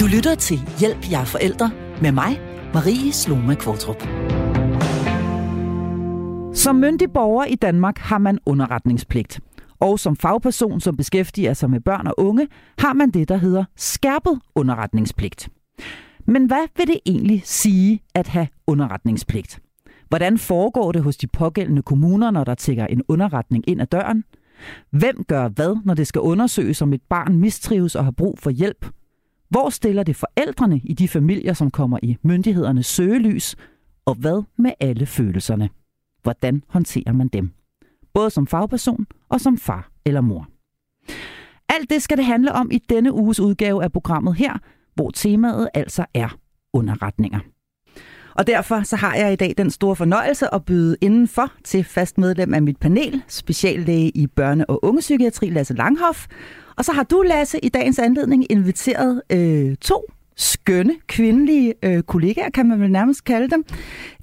Du lytter til Hjælp, jeg forældre med mig, Marie Sloma Kvartrup. Som myndig borger i Danmark har man underretningspligt. Og som fagperson, som beskæftiger sig med børn og unge, har man det, der hedder skærpet underretningspligt. Men hvad vil det egentlig sige at have underretningspligt? Hvordan foregår det hos de pågældende kommuner, når der tækker en underretning ind ad døren? Hvem gør hvad, når det skal undersøges, om et barn mistrives og har brug for hjælp? Hvor stiller det forældrene i de familier, som kommer i myndighedernes søgelys? Og hvad med alle følelserne? Hvordan håndterer man dem? Både som fagperson og som far eller mor. Alt det skal det handle om i denne uges udgave af programmet her, hvor temaet altså er underretninger. Og derfor så har jeg i dag den store fornøjelse at byde indenfor til fast medlem af mit panel, speciallæge i børne- og ungepsykiatri Lasse Langhoff. Og så har du, Lasse, i dagens anledning inviteret øh, to skønne kvindelige øh, kollegaer, kan man vel nærmest kalde dem.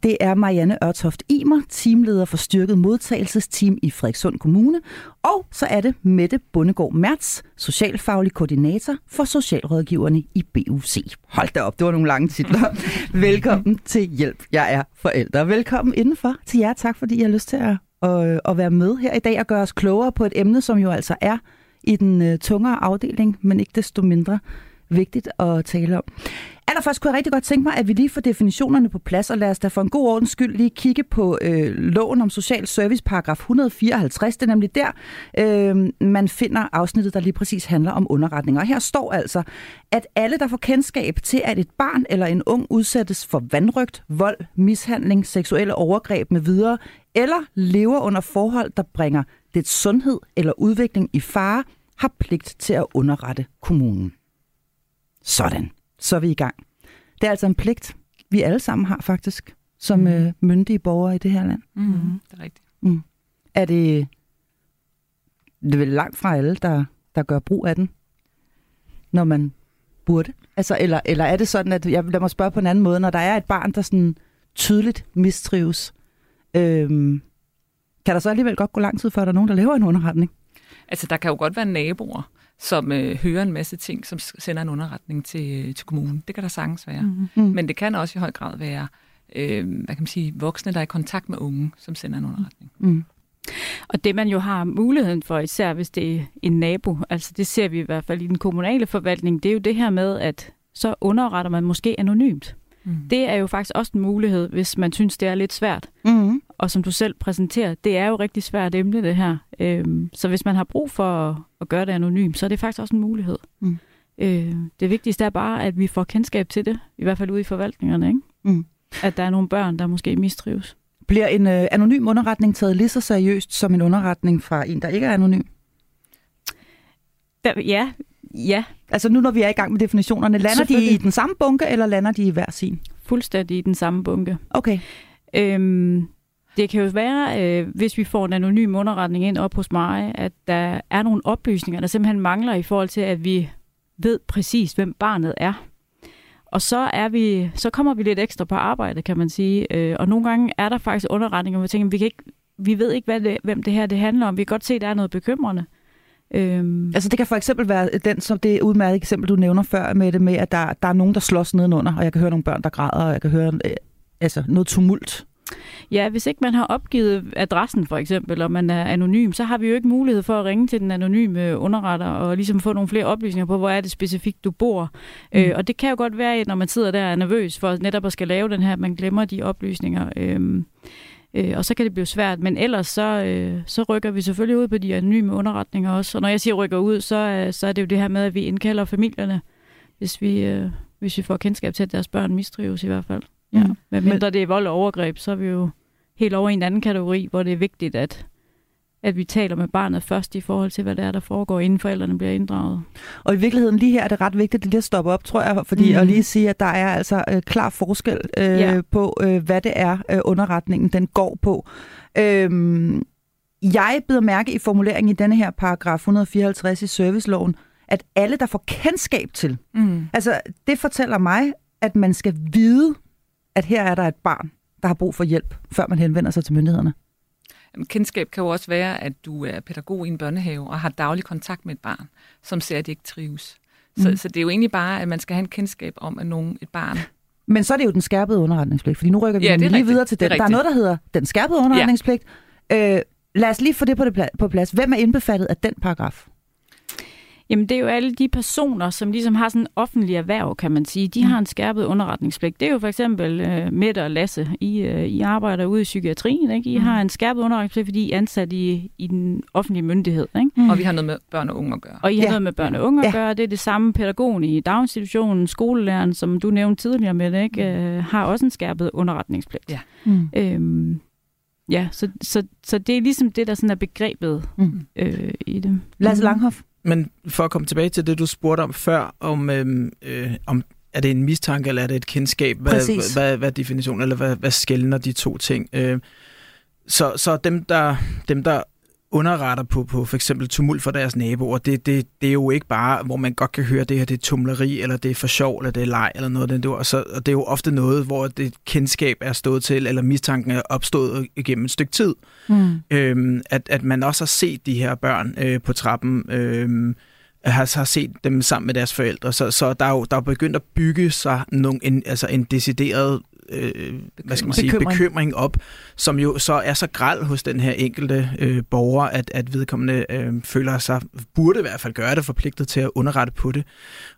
Det er Marianne Ørtoft Imer, teamleder for styrket modtagelsesteam i Frederikssund Kommune. Og så er det Mette Bundegård Mertz, socialfaglig koordinator for socialrådgiverne i BUC. Hold da op, det var nogle lange titler. Velkommen til Hjælp, jeg er forældre. Velkommen indenfor til jer. Tak fordi I har lyst til at, at, at være med her i dag og gøre os klogere på et emne, som jo altså er i den uh, tungere afdeling, men ikke desto mindre vigtigt at tale om. Allerførst kunne jeg rigtig godt tænke mig, at vi lige får definitionerne på plads, og lad os da for en god ordens skyld lige kigge på øh, loven om social service, paragraf 154. Det er nemlig der, øh, man finder afsnittet, der lige præcis handler om underretninger. Og her står altså, at alle, der får kendskab til, at et barn eller en ung udsættes for vandrygt, vold, mishandling, seksuelle overgreb med videre, eller lever under forhold, der bringer dets sundhed eller udvikling i fare, har pligt til at underrette kommunen. Sådan. Så er vi i gang. Det er altså en pligt, vi alle sammen har faktisk, som mm. øh, myndige borgere i det her land. Mm. Mm. Det er rigtigt. Mm. Er det, det er vel langt fra alle, der, der gør brug af den, når man burde? Altså, eller, eller er det sådan, at, jeg lad mig spørge på en anden måde, når der er et barn, der sådan tydeligt mistrives, øhm, kan der så alligevel godt gå lang tid, før der er nogen, der laver en underretning? Altså, der kan jo godt være naboer, som øh, hører en masse ting, som sender en underretning til, til kommunen. Det kan der sagtens være. Mm-hmm. Men det kan også i høj grad være øh, hvad kan man sige, voksne, der er i kontakt med unge, som sender en underretning. Mm. Og det man jo har muligheden for, især hvis det er en nabo, altså det ser vi i hvert fald i den kommunale forvaltning, det er jo det her med, at så underretter man måske anonymt. Mm. Det er jo faktisk også en mulighed, hvis man synes, det er lidt svært. Mm. Og som du selv præsenterer, det er jo rigtig svært emne, det her. Øhm, så hvis man har brug for at, at gøre det anonymt, så er det faktisk også en mulighed. Mm. Øh, det vigtigste er bare, at vi får kendskab til det, i hvert fald ude i forvaltningerne, ikke? Mm. At der er nogle børn, der måske mistrives. Bliver en øh, anonym underretning taget lige så seriøst som en underretning fra en, der ikke er anonym? Der, ja, ja. Altså nu, når vi er i gang med definitionerne, lander de i den samme bunke, eller lander de i hver sin? Fuldstændig i den samme bunke. Okay. Øhm, det kan jo være, øh, hvis vi får en anonym underretning ind op hos mig, at der er nogle oplysninger, der simpelthen mangler i forhold til, at vi ved præcis, hvem barnet er. Og så, er vi, så kommer vi lidt ekstra på arbejde, kan man sige. Øh, og nogle gange er der faktisk underretninger, hvor vi tænker, vi, kan ikke, vi ved ikke, hvad det, hvem det her det handler om. Vi kan godt se, at der er noget bekymrende. Øhm. Altså det kan for eksempel være den, som det udmærkede eksempel, du nævner før med det med, at der, der er nogen, der slås nedenunder, og jeg kan høre nogle børn, der græder, og jeg kan høre øh, altså noget tumult. Ja, hvis ikke man har opgivet adressen for eksempel, og man er anonym, så har vi jo ikke mulighed for at ringe til den anonyme underretter og ligesom få nogle flere oplysninger på, hvor er det specifikt, du bor. Mm. Øh, og det kan jo godt være, når man sidder der og er nervøs for netop at skal lave den her, at man glemmer de oplysninger. Øh, øh, og så kan det blive svært, men ellers så, øh, så rykker vi selvfølgelig ud på de anonyme underretninger også. Og når jeg siger rykker ud, så, øh, så er det jo det her med, at vi indkalder familierne, hvis vi, øh, hvis vi får kendskab til, at deres børn mistrives i hvert fald. Ja. Mm. Men mindre det er vold og overgreb, så er vi jo helt over i en anden kategori, hvor det er vigtigt, at, at vi taler med barnet først i forhold til, hvad det er, der foregår, inden forældrene bliver inddraget. Og i virkeligheden lige her er det ret vigtigt lige at stoppe op, tror jeg, fordi mm. at lige sige, at der er altså øh, klar forskel øh, ja. på, øh, hvad det er, øh, underretningen den går på. Øh, jeg beder mærke i formuleringen i denne her paragraf 154 i serviceloven, at alle, der får kendskab til, mm. altså det fortæller mig, at man skal vide, at her er der et barn, der har brug for hjælp, før man henvender sig til myndighederne? Kendskab kan jo også være, at du er pædagog i en børnehave og har daglig kontakt med et barn, som ser, at det ikke trives. Så, mm. så det er jo egentlig bare, at man skal have en kendskab om, at nogen, et barn men så er det jo den skærpede underretningspligt, fordi nu rykker vi ja, lige rigtigt. videre til den. Der er noget, der hedder den skærpede underretningspligt. Ja. Øh, lad os lige få det på, det på plads. Hvem er indbefattet af den paragraf? Jamen, det er jo alle de personer, som ligesom har sådan en offentlig erhverv, kan man sige. De mm. har en skærpet underretningspligt. Det er jo for eksempel uh, Mette og Lasse. I, uh, I arbejder ude i psykiatrien, ikke? I mm. har en skærpet underretningspligt, fordi I er ansat i, i den offentlige myndighed, ikke? Mm. Og vi har noget med børn og unge at gøre. Og I har ja. noget med børn og unge at gøre. Det er det samme pædagogen i daginstitutionen, skolelæreren, som du nævnte tidligere med ikke? Mm. Uh, har også en skærpet underretningspligt. Ja. Mm. Øhm, Ja, så, så, så det er ligesom det, der sådan er begrebet mm. øh, i det. Lasse Langhoff? Men for at komme tilbage til det, du spurgte om før, om, øhm, øh, om er det en mistanke, eller er det et kendskab? Hvad, hvad, hvad, hvad er definitionen, eller hvad, hvad skældner de to ting? Øh, så, så dem, der, dem, der underretter på, på for eksempel tumult for deres naboer, det, det, det er jo ikke bare, hvor man godt kan høre, det her det er tumleri, eller det er for sjov, eller det er leg, eller noget af det. Og, så, og det er jo ofte noget, hvor det kendskab er stået til, eller mistanken er opstået igennem et stykke tid. Mm. Øhm, at, at man også har set de her børn øh, på trappen, øh, har, har set dem sammen med deres forældre. Så, så der er jo der er begyndt at bygge sig nogle, en, altså en decideret øh, hvad skal man sige, bekymring. bekymring op, som jo så er så græld hos den her enkelte øh, borger, at, at vedkommende øh, føler sig, burde i hvert fald gøre det, forpligtet til at underrette på det.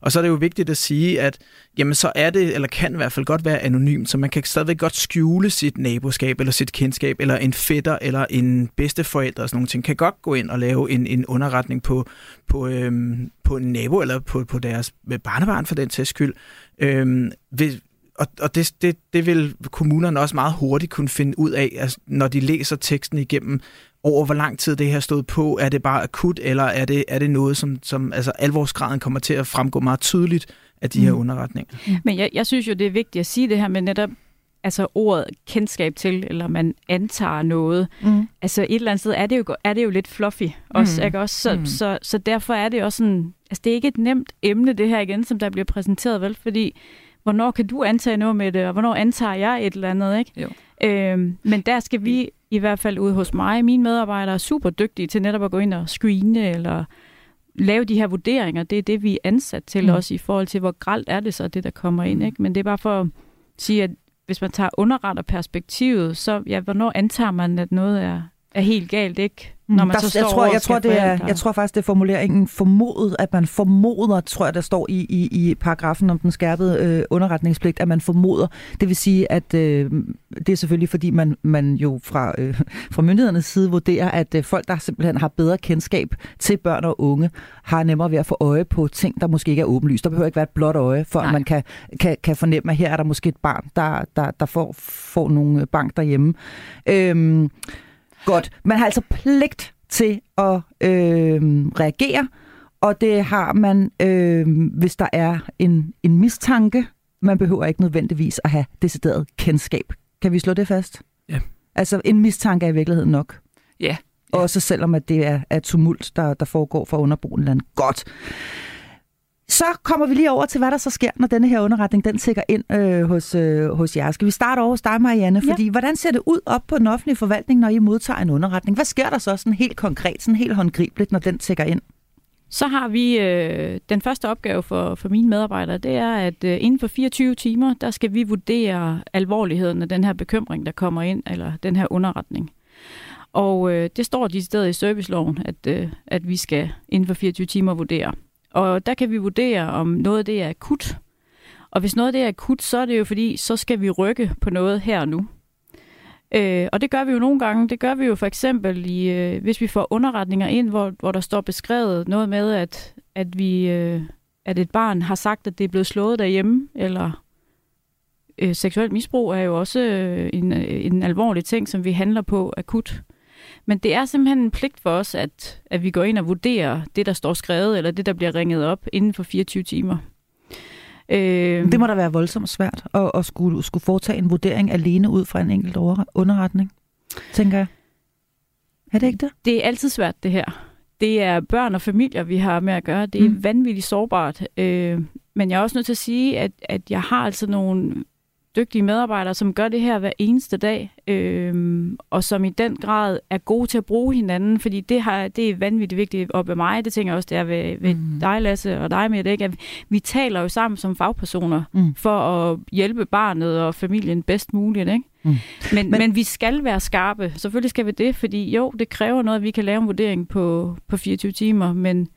Og så er det jo vigtigt at sige, at jamen så er det, eller kan i hvert fald godt være anonymt, så man kan stadigvæk godt skjule sit naboskab, eller sit kendskab, eller en fætter, eller en bedsteforælder, og sådan nogle ting, kan godt gå ind og lave en, en underretning på, på, øhm, på en nabo, eller på, på deres barnebarn for den sags skyld, øhm, hvis, og, og det, det, det vil kommunerne også meget hurtigt kunne finde ud af, altså, når de læser teksten igennem, over hvor lang tid det her stod på. Er det bare akut, eller er det, er det noget, som, som altså, alvorsgraden kommer til at fremgå meget tydeligt af de her mm. underretninger? Men jeg, jeg synes jo, det er vigtigt at sige det her med netop altså ordet kendskab til, eller man antager noget. Mm. Altså et eller andet sted er det jo, er det jo lidt fluffy også, mm. ikke også? Så, mm. så, så, så derfor er det også sådan, altså det er ikke et nemt emne det her igen, som der bliver præsenteret, vel? Fordi hvornår kan du antage noget med det, og hvornår antager jeg et eller andet, ikke? Jo. Øhm, men der skal vi i hvert fald ude hos mig, mine medarbejdere er super dygtige til netop at gå ind og screene, eller lave de her vurderinger. Det er det, vi er ansat til mm. også i forhold til, hvor gralt er det så, det der kommer ind. Ikke? Men det er bare for at sige, at hvis man tager underretter perspektivet, så ja, hvornår antager man, at noget er, er helt galt, ikke? Mm. Når man der, så står jeg tror, jeg tror, det er, jeg tror faktisk, det er formuleringen formodet, at man formoder, tror jeg, der står i, i, i paragrafen om den skærpede øh, underretningspligt, at man formoder. Det vil sige, at øh, det er selvfølgelig, fordi man, man jo fra, øh, fra myndighedernes side vurderer, at øh, folk, der simpelthen har bedre kendskab til børn og unge, har nemmere ved at få øje på ting, der måske ikke er åbenlyst. Der behøver ikke være et blåt øje, for at man kan, kan, kan fornemme, at her er der måske et barn, der, der, der får, får nogle bank derhjemme. Øh, Godt. Man har altså pligt til at øh, reagere, og det har man, øh, hvis der er en, en mistanke. Man behøver ikke nødvendigvis at have decideret kendskab. Kan vi slå det fast? Ja. Altså, en mistanke er i virkeligheden nok. Ja. Også selvom at det er, er tumult, der, der foregår for underboende land. Godt. Så kommer vi lige over til, hvad der så sker, når denne her underretning den tækker ind øh, hos, øh, hos jer. Skal vi starte over hos dig, Marianne? Fordi ja. hvordan ser det ud op på den offentlige forvaltning, når I modtager en underretning? Hvad sker der så sådan helt konkret, sådan helt håndgribeligt, når den tækker ind? Så har vi øh, den første opgave for, for mine medarbejdere, det er, at øh, inden for 24 timer, der skal vi vurdere alvorligheden af den her bekymring, der kommer ind, eller den her underretning. Og øh, det står de steder i serviceloven, at, øh, at vi skal inden for 24 timer vurdere. Og der kan vi vurdere, om noget af det er akut. Og hvis noget af det er akut, så er det jo fordi, så skal vi rykke på noget her og nu. Øh, og det gør vi jo nogle gange. Det gør vi jo for eksempel, i, øh, hvis vi får underretninger ind, hvor, hvor der står beskrevet noget med, at, at, vi, øh, at et barn har sagt, at det er blevet slået derhjemme, eller øh, seksuelt misbrug er jo også øh, en, øh, en alvorlig ting, som vi handler på akut. Men det er simpelthen en pligt for os, at, at vi går ind og vurderer det, der står skrevet, eller det, der bliver ringet op inden for 24 timer. Øh, det må da være voldsomt svært at, at skulle, skulle foretage en vurdering alene ud fra en enkelt underretning, tænker jeg. Er det ikke det? Det er altid svært, det her. Det er børn og familier, vi har med at gøre. Det er mm. vanvittigt sårbart. Øh, men jeg er også nødt til at sige, at, at jeg har altså nogle dygtige medarbejdere, som gør det her hver eneste dag, øh, og som i den grad er gode til at bruge hinanden, fordi det, har, det er vanvittigt vigtigt op ved mig. Det tænker jeg også, det er ved, ved mm. dig, Lasse, og dig med det, ikke? At vi taler jo sammen som fagpersoner mm. for at hjælpe barnet og familien bedst muligt. Ikke? Mm. Men, men, men vi skal være skarpe. Selvfølgelig skal vi det, fordi jo, det kræver noget, at vi kan lave en vurdering på, på 24 timer, men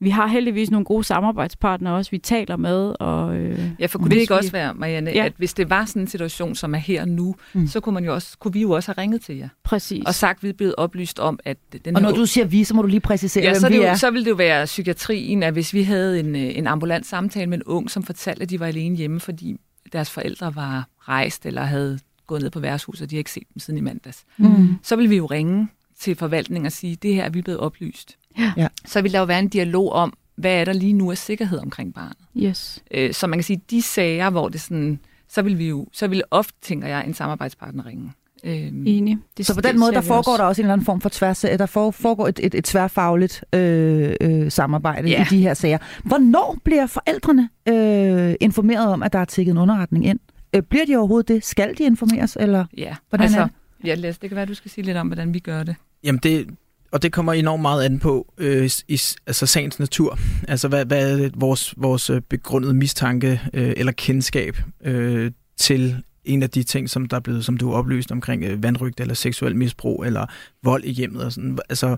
vi har heldigvis nogle gode samarbejdspartnere også, vi taler med. Og, øh, ja, for kunne det ikke vi... også være, Marianne, ja. at hvis det var sådan en situation, som er her nu, mm. så kunne, man jo også, kunne vi jo også have ringet til jer. Præcis. Og sagt, at vi er blevet oplyst om, at den Og når du siger vi, så må du lige præcisere, ja, hvem så vi er. Jo, så ville det jo være psykiatrien, at hvis vi havde en, øh, en ambulant samtale med en ung, som fortalte, at de var alene hjemme, fordi deres forældre var rejst eller havde gået ned på værtshuset, og de har ikke set dem siden i mandags. Mm. Så ville vi jo ringe til forvaltningen og sige, det her er vi blevet oplyst. Ja. Så vil der jo være en dialog om, hvad er der lige nu af sikkerhed omkring barnet. Yes. Øh, så man kan sige, de sager, hvor det sådan, så vil vi jo, så vil ofte, tænker jeg, en samarbejdspartner ringe. Øhm, Enig. Det, så på den det måde, der foregår også. der også en eller anden form for tværs, der foregår et, et, et tværfagligt øh, øh, samarbejde ja. i de her sager. Hvornår bliver forældrene øh, informeret om, at der er tækket en underretning ind? Øh, bliver de overhovedet det? Skal de informeres, eller ja. hvordan altså, er det? Ja, Læs, det kan være, du skal sige lidt om, hvordan vi gør det. Jamen, det, og det kommer enormt meget an på øh, i, altså sagens natur. Altså, hvad, hvad er vores, vores øh, begrundede mistanke øh, eller kendskab øh, til en af de ting, som der er blevet, som du har oplyst omkring øh, vandrygt eller seksuel misbrug eller vold i hjemmet og sådan. Altså,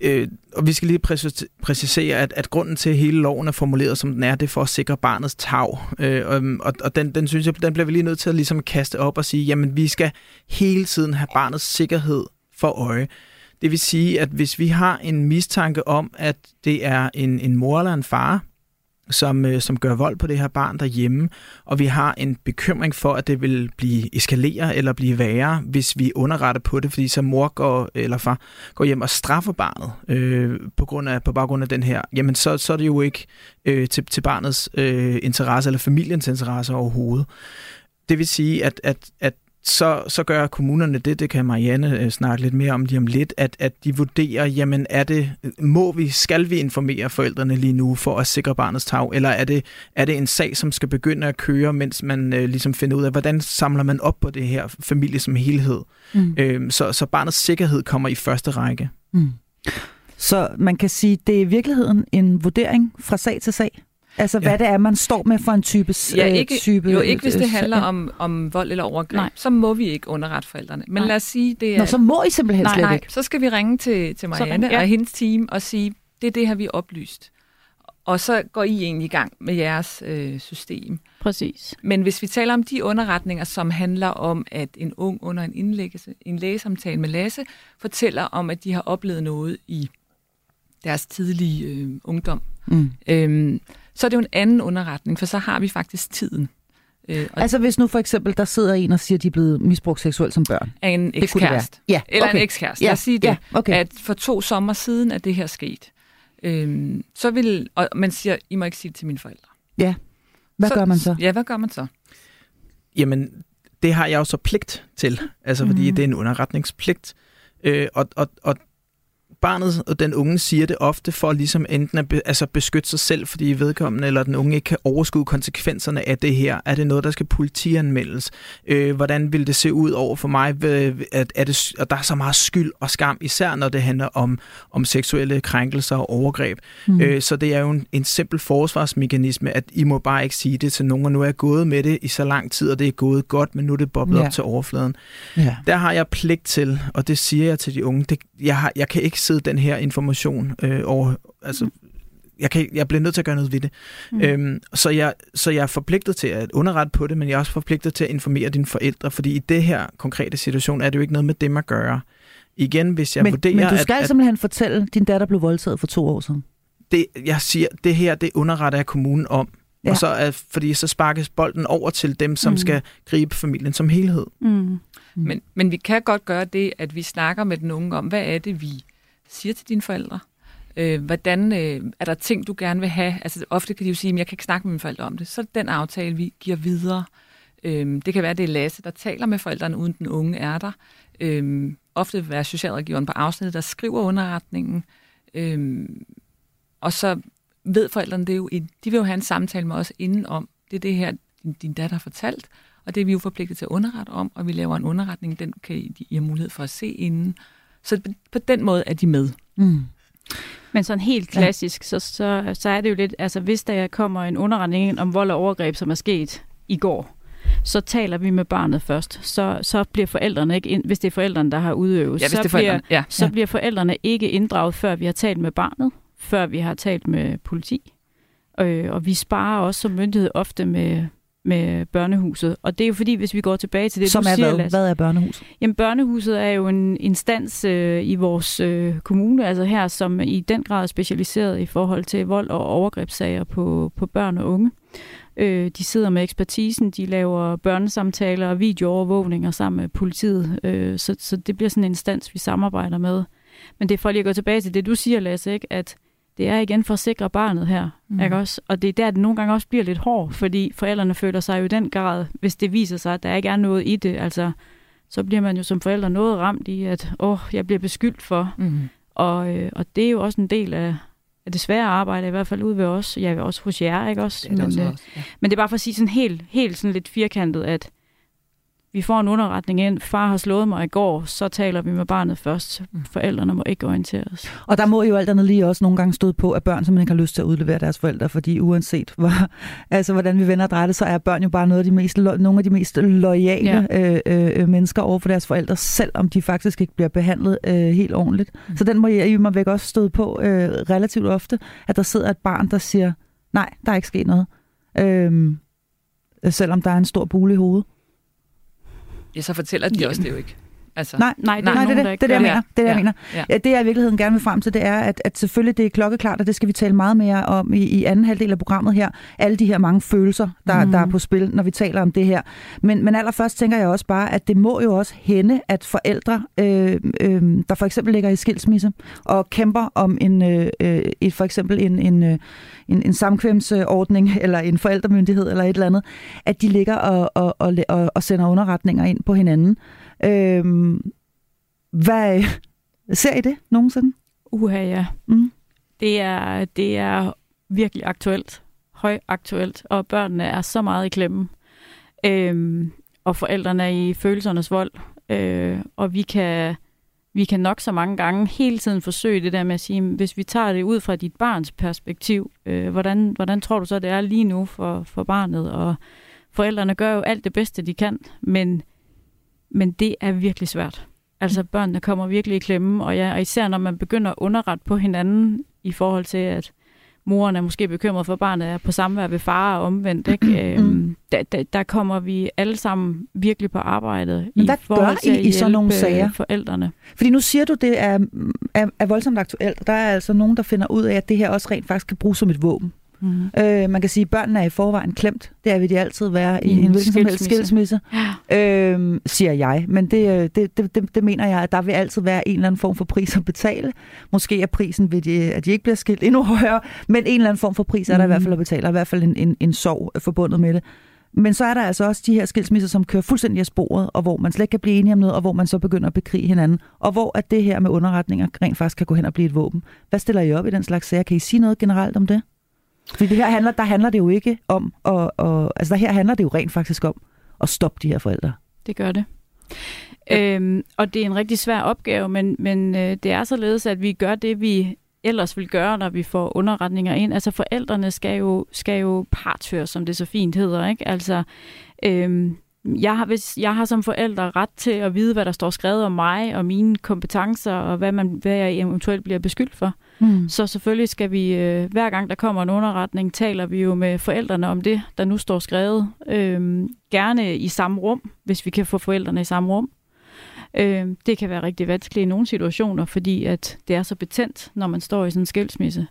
øh, og vi skal lige præcisere, at, at grunden til, at hele loven er formuleret, som den er, det er for at sikre barnets tag. Øh, og og den, den synes jeg, den bliver vi lige nødt til at ligesom kaste op og sige, jamen vi skal hele tiden have barnets sikkerhed for øje. Det vil sige, at hvis vi har en mistanke om, at det er en, en mor eller en far, som, øh, som gør vold på det her barn derhjemme, og vi har en bekymring for, at det vil blive eskalere eller blive værre, hvis vi underretter på det, fordi så mor går, eller far går hjem og straffer barnet øh, på, grund af, på baggrund af den her, jamen så, så er det jo ikke øh, til, til barnets øh, interesse eller familiens interesse overhovedet. Det vil sige, at, at, at så, så gør kommunerne det, det kan Marianne øh, snakke lidt mere om lige om lidt, at, at de vurderer, jamen er det, må vi, skal vi informere forældrene lige nu for at sikre barnets tag, eller er det, er det en sag, som skal begynde at køre, mens man øh, ligesom finder ud af, hvordan samler man op på det her familie som helhed. Mm. Øhm, så, så barnets sikkerhed kommer i første række. Mm. Så man kan sige, det er i virkeligheden en vurdering fra sag til sag? Altså, hvad ja. det er, man står med for en type ja, ikke, øh, type, Jo, ikke hvis det handler om, om vold eller overgreb. Nej. Så må vi ikke underrette forældrene. Men nej. lad os sige, det er... Nå, så må I simpelthen nej, slet nej. ikke. Så skal vi ringe til, til Marianne ja. og hendes team og sige, det er det her, vi er oplyst. Og så går I egentlig i gang med jeres øh, system. Præcis. Men hvis vi taler om de underretninger, som handler om, at en ung under en indlæggelse, en lægesamtale med Lasse, fortæller om, at de har oplevet noget i deres tidlige øh, ungdom. Mm. Øhm, så er det jo en anden underretning, for så har vi faktisk tiden. Øh, og altså hvis nu for eksempel, der sidder en og siger, at de er blevet misbrugt seksuelt som børn. Af en ekskæreste. Ja, Eller okay. en ekskæreste. Ja, Lad os sige det. Ja, okay. At for to sommer siden er det her sket. Øhm, så vil, og man siger, I må ikke sige det til mine forældre. Ja. Hvad så, gør man så? Ja, hvad gør man så? Jamen, det har jeg jo så pligt til. Altså, mm. fordi det er en underretningspligt. Øh, og, og, og barnet og den unge siger det ofte for ligesom enten at be, altså beskytte sig selv, fordi vedkommende eller den unge ikke kan overskue konsekvenserne af det her. Er det noget, der skal politianmeldes? Øh, hvordan vil det se ud over for mig? At, er det, at der er så meget skyld og skam, især når det handler om, om seksuelle krænkelser og overgreb. Mm. Øh, så det er jo en, en simpel forsvarsmekanisme, at I må bare ikke sige det til nogen, og nu er jeg gået med det i så lang tid, og det er gået godt, men nu er det boblet ja. op til overfladen. Ja. Der har jeg pligt til, og det siger jeg til de unge, det, jeg, har, jeg kan ikke sidde den her information øh, over... Altså, mm. jeg, kan, jeg bliver nødt til at gøre noget ved det. Mm. Øhm, så, jeg, så jeg er forpligtet til at underrette på det, men jeg er også forpligtet til at informere dine forældre, fordi i det her konkrete situation er det jo ikke noget med dem at gøre. Igen, hvis jeg men, vurderer... Men du skal at, at, simpelthen fortælle, at din datter blev voldtaget for to år siden. Det, jeg siger, det her, det underretter jeg kommunen om. Ja. Og så er, fordi så sparkes bolden over til dem, som mm. skal gribe familien som helhed. Mm. Mm. Men, men vi kan godt gøre det, at vi snakker med den unge om, hvad er det, vi siger til dine forældre? Øh, hvordan øh, er der ting, du gerne vil have? Altså ofte kan de jo sige, at jeg kan ikke snakke med mine forældre om det. Så den aftale, vi giver videre. Øh, det kan være, at det er Lasse, der taler med forældrene, uden den unge er der. Øh, ofte vil være socialrådgiveren på afsnittet, der skriver underretningen. Øh, og så ved forældrene det jo, de vil jo have en samtale med os inden om, det er det her, din, din datter har fortalt, og det er vi jo forpligtet til at underrette om, og vi laver en underretning, den kan I, I have mulighed for at se inden. Så på den måde er de med. Mm. Men sådan helt klassisk, ja. så, så, så er det jo lidt, altså hvis der kommer en underretning om vold og overgreb, som er sket i går, så taler vi med barnet først. Så, så bliver forældrene ikke, ind, hvis det er forældrene, der har udøvet, ja, så, bliver, ja, ja. så bliver forældrene ikke inddraget, før vi har talt med barnet, før vi har talt med politi. Øh, og vi sparer også som myndighed ofte med, med børnehuset. Og det er jo fordi, hvis vi går tilbage til det, Som du er siger, hvad? hvad er børnehuset? Jamen, børnehuset er jo en instans øh, i vores øh, kommune, altså her, som i den grad er specialiseret i forhold til vold og overgrebssager på, på børn og unge. Øh, de sidder med ekspertisen, de laver børnesamtaler og videoovervågninger sammen med politiet, øh, så, så det bliver sådan en instans, vi samarbejder med. Men det er for lige at gå tilbage til det, du siger, Lasse, ikke? at det er igen for at sikre barnet her. Mm. Ikke også? Og det er der, det nogle gange også bliver lidt hårdt, fordi forældrene føler sig jo i den grad, hvis det viser sig, at der ikke er noget i det, altså, så bliver man jo som forælder noget ramt i, at åh, jeg bliver beskyldt for. Mm. Og, øh, og det er jo også en del af, af det svære arbejde, i hvert fald ude ved os. Jeg er også hos jer, ikke også? Det men, også, øh, ja. men det er bare for at sige sådan helt, helt sådan lidt firkantet, at vi får en underretning ind, far har slået mig i går, så taler vi med barnet først. Mm. Forældrene må ikke orientere os. Og der må jo alt andet lige også nogle gange stå på, at børn simpelthen ikke har lyst til at udlevere deres forældre, fordi uanset hvor, altså, hvordan vi vender og drejer det, så er børn jo bare noget af de mest, nogle af de mest lojale ja. øh, øh, mennesker over for deres forældre, selvom de faktisk ikke bliver behandlet øh, helt ordentligt. Mm. Så den må jeg i mig væk også støde på øh, relativt ofte, at der sidder et barn, der siger, nej, der er ikke sket noget. Øh, selvom der er en stor bule i hovedet. Ja, så fortæller de også det jo ikke. Altså, nej, nej, det, nej, det, det, det, det, det, jeg mener. Det, det, jeg mener. Ja. Ja, det, jeg i virkeligheden gerne vil frem til, det er, at, at selvfølgelig det er klokkeklart, og det skal vi tale meget mere om i, i anden halvdel af programmet her. Alle de her mange følelser, der, mm. der er på spil, når vi taler om det her. Men, men allerførst tænker jeg også bare, at det må jo også hende, at forældre, øh, øh, der for eksempel ligger i skilsmisse, og kæmper om en, øh, et, for eksempel en, en, en, en samkvemsordning, eller en forældremyndighed, eller et eller andet, at de ligger og, og, og, og, og sender underretninger ind på hinanden. Øhm, hvad, ser I det nogensinde? Uha, ja. Mm. Det, er, det er virkelig aktuelt. Højaktuelt. Og børnene er så meget i klemme. Øhm, og forældrene er i følelsernes vold. Øh, og vi kan, vi kan nok så mange gange hele tiden forsøge det der med at sige, hvis vi tager det ud fra dit barns perspektiv, øh, hvordan, hvordan tror du så, det er lige nu for, for barnet? Og forældrene gør jo alt det bedste, de kan, men men det er virkelig svært. Altså børnene kommer virkelig i klemme, og, ja, og især når man begynder at underrette på hinanden i forhold til, at moren er måske bekymret for, at barnet er på samvær ved far og omvendt. Ikke? Mm. Øhm, der, der, der kommer vi alle sammen virkelig på arbejdet Men hvad i forhold til I, i sådan nogle sager? forældrene. Fordi nu siger du, det er, er, er voldsomt aktuelt, der er altså nogen, der finder ud af, at det her også rent faktisk kan bruges som et våben. Mm. Øh, man kan sige, at børnene er i forvejen klemt. Det vil de altid være i, I en hvilken som helst skilsmisse, ja. øh, siger jeg. Men det, det, det, det, det mener jeg, at der vil altid være en eller anden form for pris at betale. Måske er prisen, ved de, at de ikke bliver skilt endnu højere, men en eller anden form for pris er der mm. i hvert fald at betale, og i hvert fald en, en, en sorg forbundet med det. Men så er der altså også de her skilsmisser, som kører fuldstændig af sporet, og hvor man slet ikke kan blive enige om noget, og hvor man så begynder at bekrige hinanden, og hvor at det her med underretninger rent faktisk kan gå hen og blive et våben. Hvad stiller I op i den slags sager? Kan I sige noget generelt om det? Fordi det her handler, der handler det jo ikke om, at, og, altså der her handler det jo rent faktisk om at stoppe de her forældre. Det gør det. Ja. Øhm, og det er en rigtig svær opgave, men, men øh, det er således, at vi gør det, vi ellers vil gøre, når vi får underretninger ind. Altså forældrene skal jo, skal jo partøre, som det så fint hedder. Ikke? Altså, øhm, jeg har, hvis jeg har som forælder ret til at vide, hvad der står skrevet om mig og mine kompetencer, og hvad, man, hvad jeg eventuelt bliver beskyldt for. Mm. Så selvfølgelig skal vi, øh, hver gang der kommer en underretning, taler vi jo med forældrene om det, der nu står skrevet. Øh, gerne i samme rum, hvis vi kan få forældrene i samme rum. Øh, det kan være rigtig vanskeligt i nogle situationer, fordi at det er så betændt, når man står i sådan en skilsmisse.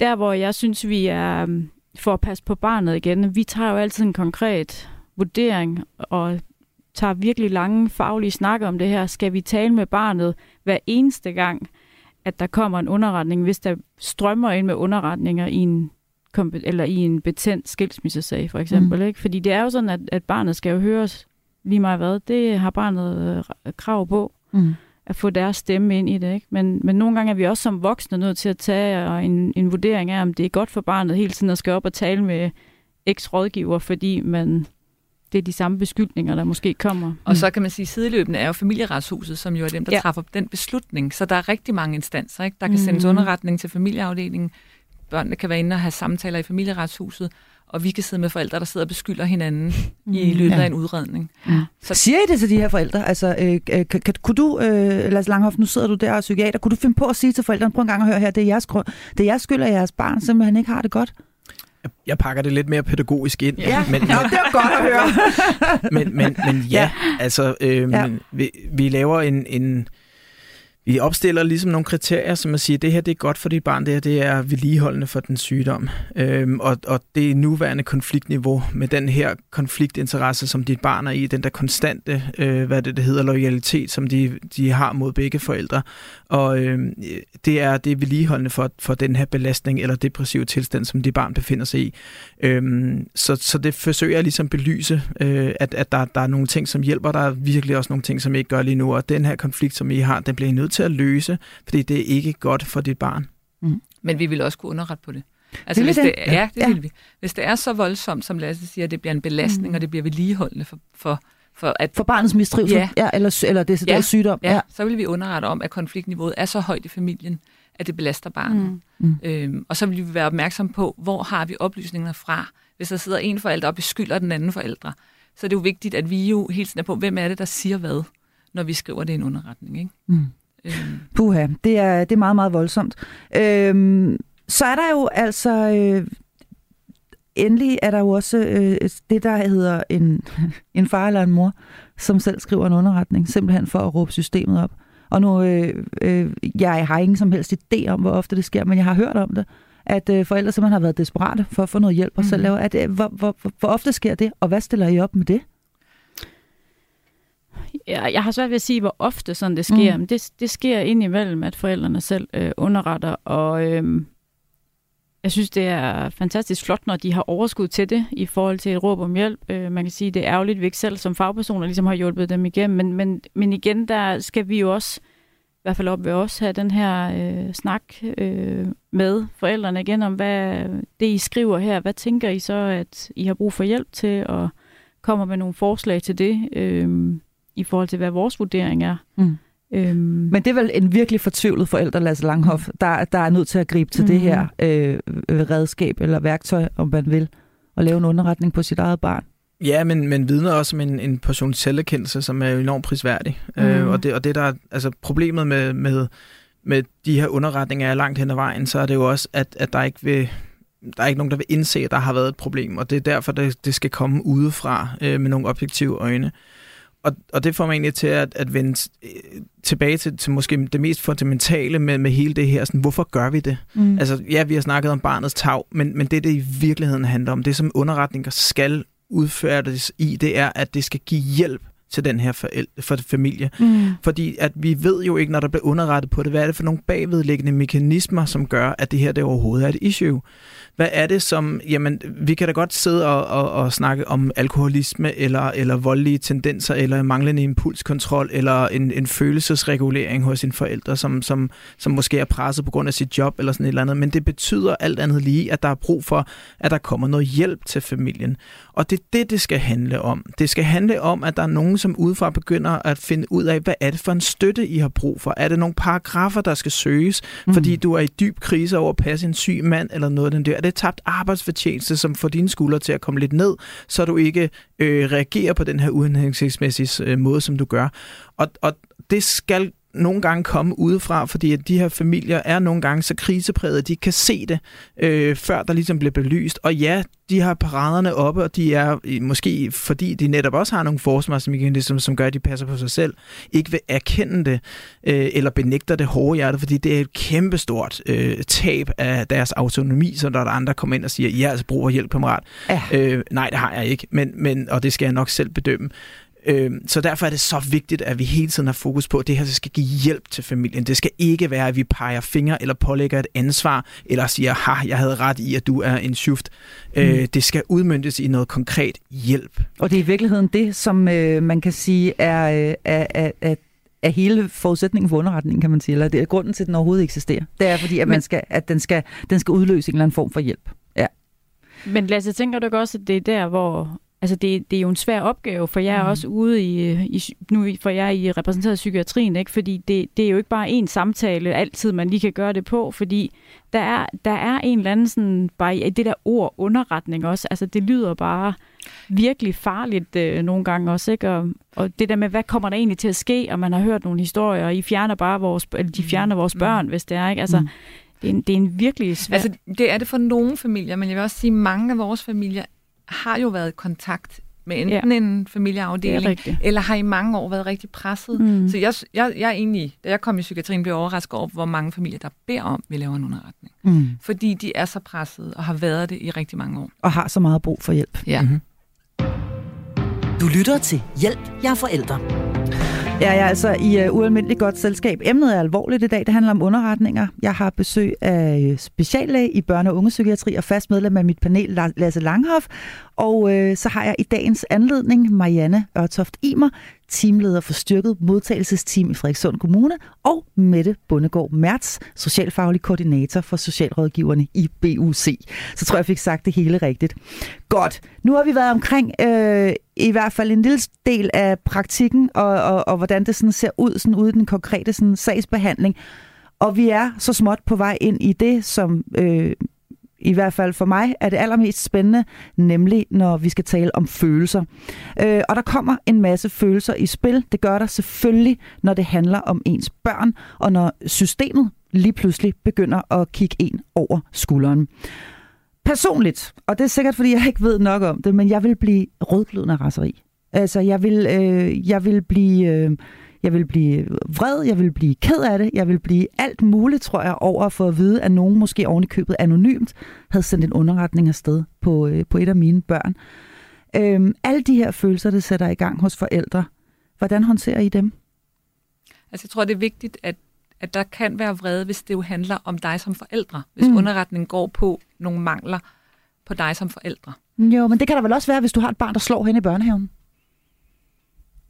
Der, hvor jeg synes, vi er øh, for at passe på barnet igen, vi tager jo altid en konkret vurdering og tager virkelig lange faglige snakke om det her. Skal vi tale med barnet hver eneste gang, at der kommer en underretning, hvis der strømmer ind med underretninger i en eller i en betændt skilsmissesag, for eksempel. Mm. Ikke? Fordi det er jo sådan, at, at barnet skal jo høres lige meget hvad. Det har barnet øh, krav på, mm. at få deres stemme ind i det. Ikke? Men, men nogle gange er vi også som voksne nødt til at tage en, en vurdering af, om det er godt for barnet hele tiden at skal op og tale med eks-rådgiver, fordi man det er de samme beskyldninger, der måske kommer. Og mm. så kan man sige, at sideløbende er jo familieretshuset, som jo er dem, der ja. træffer den beslutning. Så der er rigtig mange instanser. Ikke? Der kan mm. sendes underretning til familieafdelingen. Børnene kan være inde og have samtaler i familieretshuset og vi kan sidde med forældre, der sidder og beskylder hinanden mm. i løbet ja. af en udredning. Ja. Så siger I det til de her forældre? Altså, øh, kan, kan, kunne du, øh, Lars Langhoff, nu sidder du der og psykiater, kunne du finde på at sige til forældrene, prøv en gang at høre her, det er jeres, det er jeres skyld, at jeres barn simpelthen ikke har det godt? Jeg pakker det lidt mere pædagogisk ind. Ja, men, men, ja det er godt at høre. men, men, men ja, altså, øh, ja. Vi, vi laver en, en, vi opstiller ligesom nogle kriterier, som at sige, det her det er godt for dit barn, det her det er vedligeholdende for den sygdom. Øhm, og, og det nuværende konfliktniveau med den her konfliktinteresse, som dit barn er i, den der konstante, øh, hvad det, det hedder, loyalitet, som de, de har mod begge forældre. Og øh, det er det er vedligeholdende for, for den her belastning eller depressive tilstand, som dit barn befinder sig i. Øhm, så, så det forsøger jeg ligesom belyse, øh, at, at der, der er nogle ting, som hjælper. Der er virkelig også nogle ting, som I ikke gør lige nu. Og den her konflikt, som I har, den bliver I nødt til at løse, fordi det er ikke godt for dit barn. Mm. Men vi vil også kunne underrette på det. Altså, hvis det? det, ja, det ja. vil vi. Hvis det er så voldsomt, som Lasse siger, at det bliver en belastning, mm. og det bliver vedligeholdende for, for, for, at, for barnets mistrivsel, ja. Ja, eller, eller det, ja. sygdom. Ja. ja, så vil vi underrette om, at konfliktniveauet er så højt i familien, at det belaster barnet. Mm. Mm. Øhm, og så vil vi være opmærksom på, hvor har vi oplysningerne fra. Hvis der sidder en forælder og beskylder den anden forælder, så er det jo vigtigt, at vi jo helt tiden er på, hvem er det, der siger hvad, når vi skriver det i en underretning. Ikke? Mm. Øhm. Puha, det er, det er meget, meget voldsomt. Øhm, så er der jo altså... Øh, endelig er der jo også øh, det, der hedder en, en far eller en mor, som selv skriver en underretning, simpelthen for at råbe systemet op. Og nu, øh, øh, jeg har ingen som helst idé om, hvor ofte det sker, men jeg har hørt om det, at øh, forældre simpelthen har været desperate for at få noget hjælp og mm. selv lave. At, øh, hvor, hvor, hvor, hvor ofte sker det, og hvad stiller I op med det? Ja, jeg har svært ved at sige, hvor ofte sådan det sker, mm. men det, det sker indimellem, at forældrene selv øh, underretter, og øh, jeg synes, det er fantastisk flot, når de har overskud til det i forhold til et råb om hjælp. Øh, man kan sige, det er ærgerligt, at vi ikke selv som fagpersoner ligesom har hjulpet dem igennem, men, men, men igen, der skal vi jo også, i hvert fald op ved os, have den her øh, snak øh, med forældrene igen om, hvad det I skriver her, hvad tænker I så, at I har brug for hjælp til, og kommer med nogle forslag til det, øh, i forhold til, hvad vores vurdering er. Mm. Øhm. Men det er vel en virkelig fortvivlet forælder, Lasse Langhoff, mm. der, der er nødt til at gribe til mm. det her øh, redskab eller værktøj, om man vil, og lave en underretning på sit eget barn. Ja, men, men vidner også om en, en portion selverkendelse, som er enormt prisværdig. Mm. Øh, og, det, og det der altså problemet med, med, med de her underretninger er langt hen ad vejen, så er det jo også, at, at der ikke vil der er ikke nogen, der vil indse, at der har været et problem, og det er derfor, det, det skal komme udefra øh, med nogle objektive øjne og, og det får mig egentlig til at, at vende øh, tilbage til, til måske det mest fundamentale med, med hele det her. Sådan, hvorfor gør vi det? Mm. Altså, ja, vi har snakket om barnets tag, men, men det, det i virkeligheden handler om, det som underretninger skal udføres i, det er, at det skal give hjælp til den her forældre, for familie. Mm. Fordi at vi ved jo ikke, når der bliver underrettet på det, hvad er det for nogle bagvedliggende mekanismer, som gør, at det her det overhovedet er et issue. Hvad er det som, jamen, vi kan da godt sidde og, og, og snakke om alkoholisme, eller, eller voldelige tendenser, eller manglende impulskontrol, eller en, en følelsesregulering hos sine forældre, som, som, som måske er presset på grund af sit job, eller sådan et eller andet. Men det betyder alt andet lige, at der er brug for, at der kommer noget hjælp til familien. Og det er det, det skal handle om. Det skal handle om, at der er nogen, som udefra begynder at finde ud af, hvad er det for en støtte, I har brug for? Er det nogle paragrafer, der skal søges, mm. fordi du er i dyb krise over at passe en syg mand, eller noget den der? Er det tabt arbejdsfortjeneste, som får dine skuldre til at komme lidt ned, så du ikke øh, reagerer på den her uhensigtsmæssige øh, måde, som du gør? Og, og det skal nogle gange komme udefra, fordi at de her familier er nogle gange så krisepræget, de kan se det, øh, før der ligesom bliver belyst. Og ja, de har paraderne oppe, og de er måske, fordi de netop også har nogle forsvarsmekanismer, som gør, at de passer på sig selv, ikke vil erkende det, øh, eller benægter det hårde hjerte, fordi det er et kæmpestort øh, tab af deres autonomi, så der er andre, der kommer ind og siger, ja, altså brug hjælp, kammerat. Ja. Øh, nej, det har jeg ikke, men, men, og det skal jeg nok selv bedømme. Øh, så derfor er det så vigtigt, at vi hele tiden har fokus på, at det her skal give hjælp til familien. Det skal ikke være, at vi peger fingre eller pålægger et ansvar, eller siger, ha, jeg havde ret i, at du er en schuft. Øh, mm. Øh, det skal udmyndtes i noget konkret hjælp. Og det er i virkeligheden det, som øh, man kan sige er, øh, er, er, er er hele forudsætningen for underretningen, kan man sige, eller det er grunden til, at den overhovedet eksisterer. Det er fordi, at, man skal, at den, skal, den skal udløse en eller anden form for hjælp. Ja. Men Lasse, tænker du ikke også, at det er der, hvor Altså det, det er jo en svær opgave, for jeg er mm. også ude i, i nu for jeg er i repræsenteret psykiatrien, ikke? fordi det, det er jo ikke bare en samtale, altid man lige kan gøre det på, fordi der er, der er en eller anden sådan, bare det der ord underretning også, altså det lyder bare virkelig farligt øh, nogle gange også, ikke? Og, og det der med, hvad kommer der egentlig til at ske, og man har hørt nogle historier, og I fjerner bare vores, eller de fjerner vores mm. børn, mm. hvis det er, ikke? Altså, mm. det, er en, det er en virkelig svær... Altså, det er det for nogle familier, men jeg vil også sige, at mange af vores familier har jo været i kontakt med enten ja. en familieafdeling, eller har i mange år været rigtig presset. Mm. Så jeg, jeg, jeg er egentlig, da jeg kom i psykiatrien, blev overrasket over, hvor mange familier, der beder om, at vi laver en underretning. Mm. Fordi de er så presset og har været det i rigtig mange år. Og har så meget brug for hjælp. Ja. Mm-hmm. Du lytter til Hjælp, jeg er forældre. Ja, jeg er altså i uh, ualmindeligt godt selskab. Emnet er alvorligt i dag. Det handler om underretninger. Jeg har besøg af øh, speciallæge i børne- og ungepsykiatri og fast medlem af mit panel, Lasse Langhoff. Og uh, så har jeg i dagens anledning Marianne Ørtoft Imer, teamleder for styrket modtagelsesteam i Frederikssund Kommune, og Mette Bundegård Mertz, socialfaglig koordinator for socialrådgiverne i BUC. Så tror jeg, jeg fik sagt det hele rigtigt. Godt. Nu har vi været omkring øh, i hvert fald en lille del af praktikken, og, og, og hvordan det sådan ser ud sådan ude i den konkrete sådan, sagsbehandling. Og vi er så småt på vej ind i det, som øh, i hvert fald for mig er det allermest spændende, nemlig når vi skal tale om følelser. Øh, og der kommer en masse følelser i spil. Det gør der selvfølgelig, når det handler om ens børn, og når systemet lige pludselig begynder at kigge en over skulderen. Personligt, og det er sikkert, fordi jeg ikke ved nok om det, men jeg vil blive rødglødende af raseri. Altså, jeg vil, øh, jeg vil blive... Øh, jeg vil blive vred, jeg vil blive ked af det, jeg vil blive alt muligt, tror jeg, over at få at vide, at nogen måske oven i købet anonymt havde sendt en underretning afsted på, øh, på et af mine børn. Øhm, alle de her følelser, det sætter i gang hos forældre, hvordan håndterer I dem? Altså jeg tror, det er vigtigt, at, at der kan være vrede, hvis det jo handler om dig som forældre. Hvis mm. underretningen går på nogle mangler på dig som forældre. Jo, men det kan der vel også være, hvis du har et barn, der slår hen i børnehaven?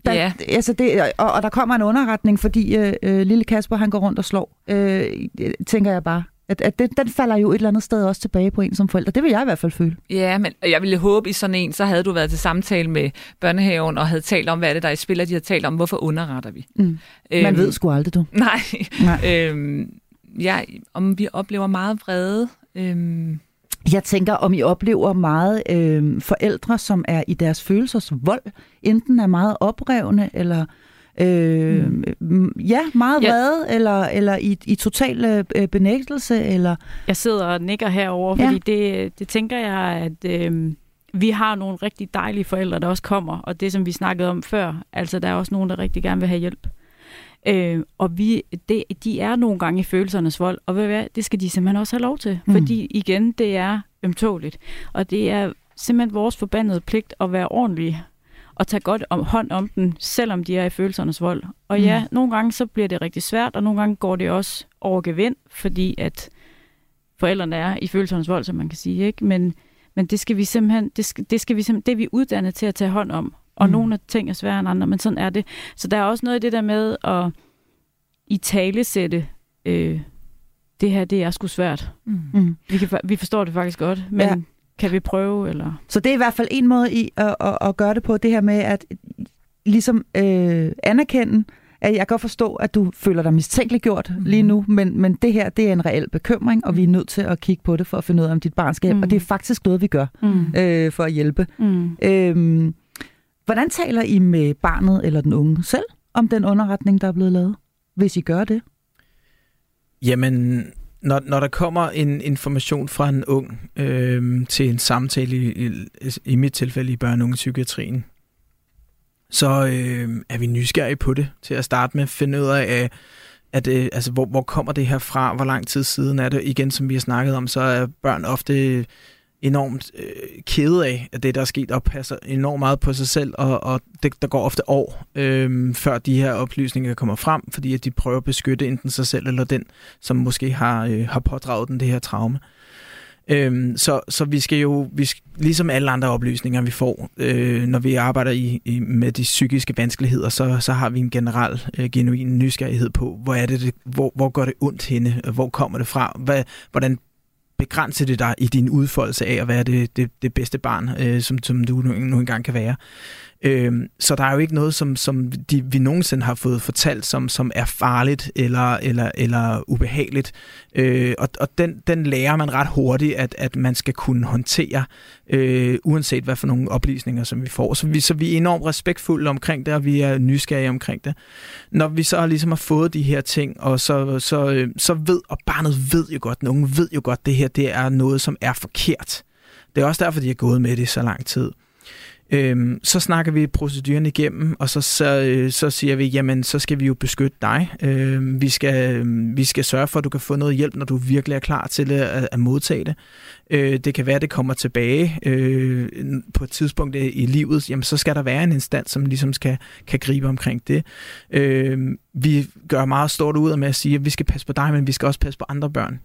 Der, ja. altså det, og, og der kommer en underretning, fordi øh, øh, lille Kasper han går rundt og slår, øh, tænker jeg bare. At, at den, den falder jo et eller andet sted også tilbage på en som forælder. Det vil jeg i hvert fald føle. Ja, men jeg ville håbe i sådan en, så havde du været til samtale med børnehaven og havde talt om, hvad er det, der er i spil, og de har talt om, hvorfor underretter vi. Mm. Man øhm, ved sgu aldrig, du. Nej. nej. øhm, ja, om vi oplever meget vrede. Øhm, jeg tænker, om I oplever meget øh, forældre, som er i deres følelsers vold, enten er meget oprevne, eller øh, mm. ja, meget ja. vrede, eller, eller i, i total øh, benægtelse. Eller... Jeg sidder og nikker herover, fordi ja. det, det tænker jeg, at øh, vi har nogle rigtig dejlige forældre, der også kommer, og det, som vi snakkede om før, altså der er også nogen, der rigtig gerne vil have hjælp. Øh, og vi, det, de er nogle gange i følelsernes vold, og ved hvad, det skal de simpelthen også have lov til, mm. fordi igen, det er ømtåligt. Og det er simpelthen vores forbandede pligt at være ordentlige og tage godt om, hånd om dem, selvom de er i følelsernes vold. Og ja, mm. nogle gange så bliver det rigtig svært, og nogle gange går det også over gevind, fordi at forældrene er i følelsernes vold, som man kan sige. Ikke? Men, men det skal vi simpelthen, det skal, det skal vi simpelthen, det er vi uddannet til at tage hånd om. Og mm. nogle af ting er sværere end andre, men sådan er det. Så der er også noget i det der med at i tale sætte, øh, det her, det er sgu svært. Mm. Mm. Vi, kan, vi forstår det faktisk godt, men ja. Kan vi prøve? Eller? Så det er i hvert fald en måde i at, at, at gøre det på, det her med at ligesom øh, anerkende, at jeg kan godt forstå, at du føler dig mistænkeliggjort mm. lige nu, men, men det her, det er en reel bekymring, og vi er nødt til at kigge på det for at finde ud af, om dit barn skal mm. Og det er faktisk noget, vi gør mm. øh, for at hjælpe. Mm. Øhm, Hvordan taler I med barnet eller den unge selv om den underretning, der er blevet lavet, hvis I gør det? Jamen, når, når der kommer en information fra en ung øh, til en samtale, i, i, i mit tilfælde i børne- og psykiatrien, så øh, er vi nysgerrige på det til at starte med at finde ud af, at, øh, altså, hvor, hvor kommer det her fra, hvor lang tid siden er det. Igen, som vi har snakket om, så er børn ofte enormt øh, kede af, at det, der er sket, og passer enormt meget på sig selv, og, og det, der går ofte år, øh, før de her oplysninger kommer frem, fordi at de prøver at beskytte enten sig selv eller den, som måske har, øh, har pådraget den det her traume. Øhm, så, så vi skal jo, vi skal, ligesom alle andre oplysninger, vi får, øh, når vi arbejder i, i, med de psykiske vanskeligheder, så, så har vi en generel, øh, genuin nysgerrighed på, hvor er det, det hvor, hvor går det ondt henne, hvor kommer det fra, hvad, hvordan begrænse det dig i din udfoldelse af at være det, det, det bedste barn, øh, som, som du nu, nu engang kan være. Øh, så der er jo ikke noget, som, som de, vi nogensinde har fået fortalt, som, som er farligt eller, eller, eller ubehageligt. Øh, og og den, den lærer man ret hurtigt, at, at man skal kunne håndtere, øh, uanset hvad for nogle oplysninger, som vi får. Så vi, så vi er enormt respektfulde omkring det, og vi er nysgerrige omkring det. Når vi så ligesom har fået de her ting, og så, så, øh, så ved, og barnet ved jo godt, nogen ved jo godt, det her det er noget, som er forkert. Det er også derfor, de har gået med det i så lang tid. Øhm, så snakker vi proceduren igennem, og så, så, øh, så siger vi, jamen, så skal vi jo beskytte dig. Øhm, vi, skal, øhm, vi skal sørge for, at du kan få noget hjælp, når du virkelig er klar til at, at modtage det. Øh, det kan være, at det kommer tilbage øh, på et tidspunkt i livet. Jamen, så skal der være en instans, som ligesom skal, kan gribe omkring det. Øh, vi gør meget stort ud af med at sige, at vi skal passe på dig, men vi skal også passe på andre børn.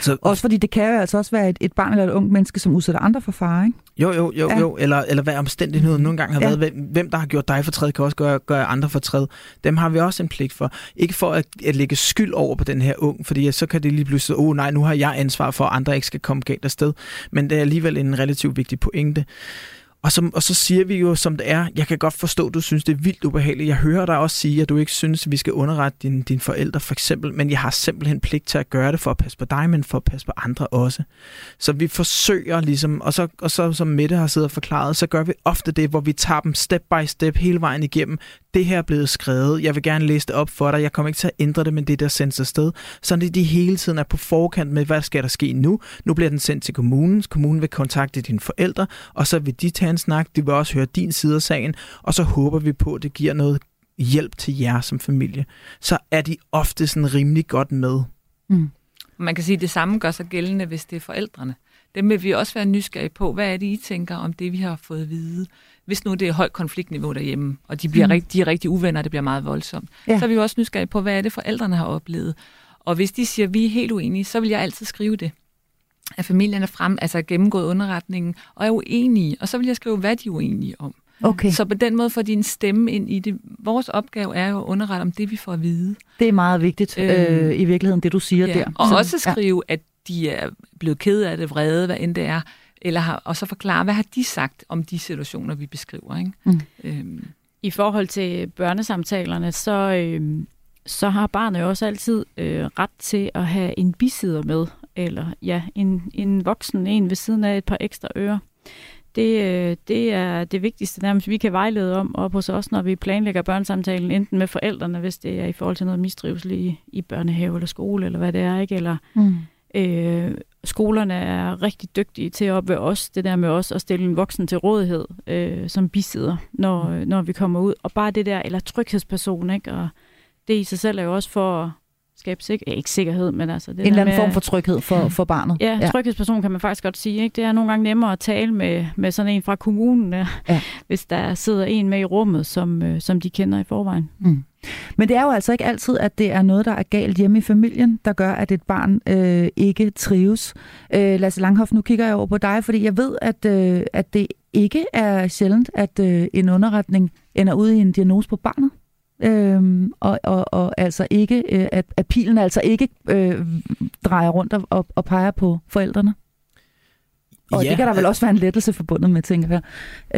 Så, også fordi det kan jo altså også være et, et barn eller et ung menneske, som udsætter andre for fare, ikke? Jo, jo, jo, ja. jo. Eller, eller hvad omstændigheden nogle gange har ja. været. Hvem, hvem, der har gjort dig for træd, kan også gøre, gøre andre for træd. Dem har vi også en pligt for. Ikke for at, at lægge skyld over på den her ung, fordi så kan det lige pludselig, åh oh, nej, nu har jeg ansvar for, at andre ikke skal komme galt afsted. Men det er alligevel en relativt vigtig pointe. Og så, og så siger vi jo, som det er, jeg kan godt forstå, at du synes, det er vildt ubehageligt. Jeg hører dig også sige, at du ikke synes, at vi skal underrette dine din forældre, for eksempel. Men jeg har simpelthen pligt til at gøre det for at passe på dig, men for at passe på andre også. Så vi forsøger ligesom, og så, og så som Mette har siddet og forklaret, så gør vi ofte det, hvor vi tager dem step by step hele vejen igennem. Det her er blevet skrevet, jeg vil gerne læse det op for dig, jeg kommer ikke til at ændre det, men det der sendes afsted. Så det de hele tiden er på forkant med, hvad skal der ske nu? Nu bliver den sendt til kommunen, kommunen vil kontakte dine forældre, og så vil de tage en snak, de vil også høre din side af sagen, og så håber vi på, at det giver noget hjælp til jer som familie. Så er de ofte sådan rimelig godt med. Mm. Man kan sige, at det samme gør sig gældende, hvis det er forældrene. Dem vil vi også være nysgerrige på. Hvad er det, I tænker om det, vi har fået at vide? Hvis nu det er højt konfliktniveau derhjemme, og de, bliver mm. rigt, de er rigtig uvenner, og det bliver meget voldsomt, ja. så er vi jo også nysgerrige på, hvad er det, forældrene har oplevet. Og hvis de siger, at vi er helt uenige, så vil jeg altid skrive det at familien er frem, altså gennemgået underretningen, og er uenige, og så vil jeg skrive, hvad de er uenige om. Okay. Så på den måde får de en stemme ind i det. Vores opgave er jo at underrette om det, vi får at vide. Det er meget vigtigt øh, øh, i virkeligheden, det du siger ja. der. Og så, også skrive, ja. at de er blevet ked af det, vrede, hvad end det er, eller har, og så forklare, hvad har de sagt om de situationer, vi beskriver. Ikke? Mm. Øhm. I forhold til børnesamtalerne, så, øh, så har barnet jo også altid øh, ret til at have en bisider med eller ja, en, en voksen en ved siden af et par ekstra ører. Det, øh, det er det vigtigste nærmest, vi kan vejlede om op hos os, når vi planlægger børnesamtalen, enten med forældrene, hvis det er i forhold til noget mistrivsel i, i børnehave eller skole, eller hvad det er, ikke? Eller, mm. øh, skolerne er rigtig dygtige til at opvære os, det der med os at stille en voksen til rådighed øh, som bisidder, når, mm. når vi kommer ud. Og bare det der, eller tryghedsperson, ikke? Og det i sig selv er jo også for skabe sik- ikke sikkerhed, men altså... Det en eller anden form for tryghed for, for barnet. Ja, ja, tryghedsperson kan man faktisk godt sige. Ikke? Det er nogle gange nemmere at tale med, med sådan en fra kommunen, ja. hvis der sidder en med i rummet, som, øh, som de kender i forvejen. Mm. Men det er jo altså ikke altid, at det er noget, der er galt hjemme i familien, der gør, at et barn øh, ikke trives. Øh, Lasse Langhoff, nu kigger jeg over på dig, fordi jeg ved, at, øh, at det ikke er sjældent, at øh, en underretning ender ud i en diagnose på barnet. Øhm, og, og, og altså ikke, øh, at, at pilen altså ikke øh, drejer rundt og, og peger på forældrene. Og ja, det kan der vel også være en lettelse forbundet med, tænker jeg.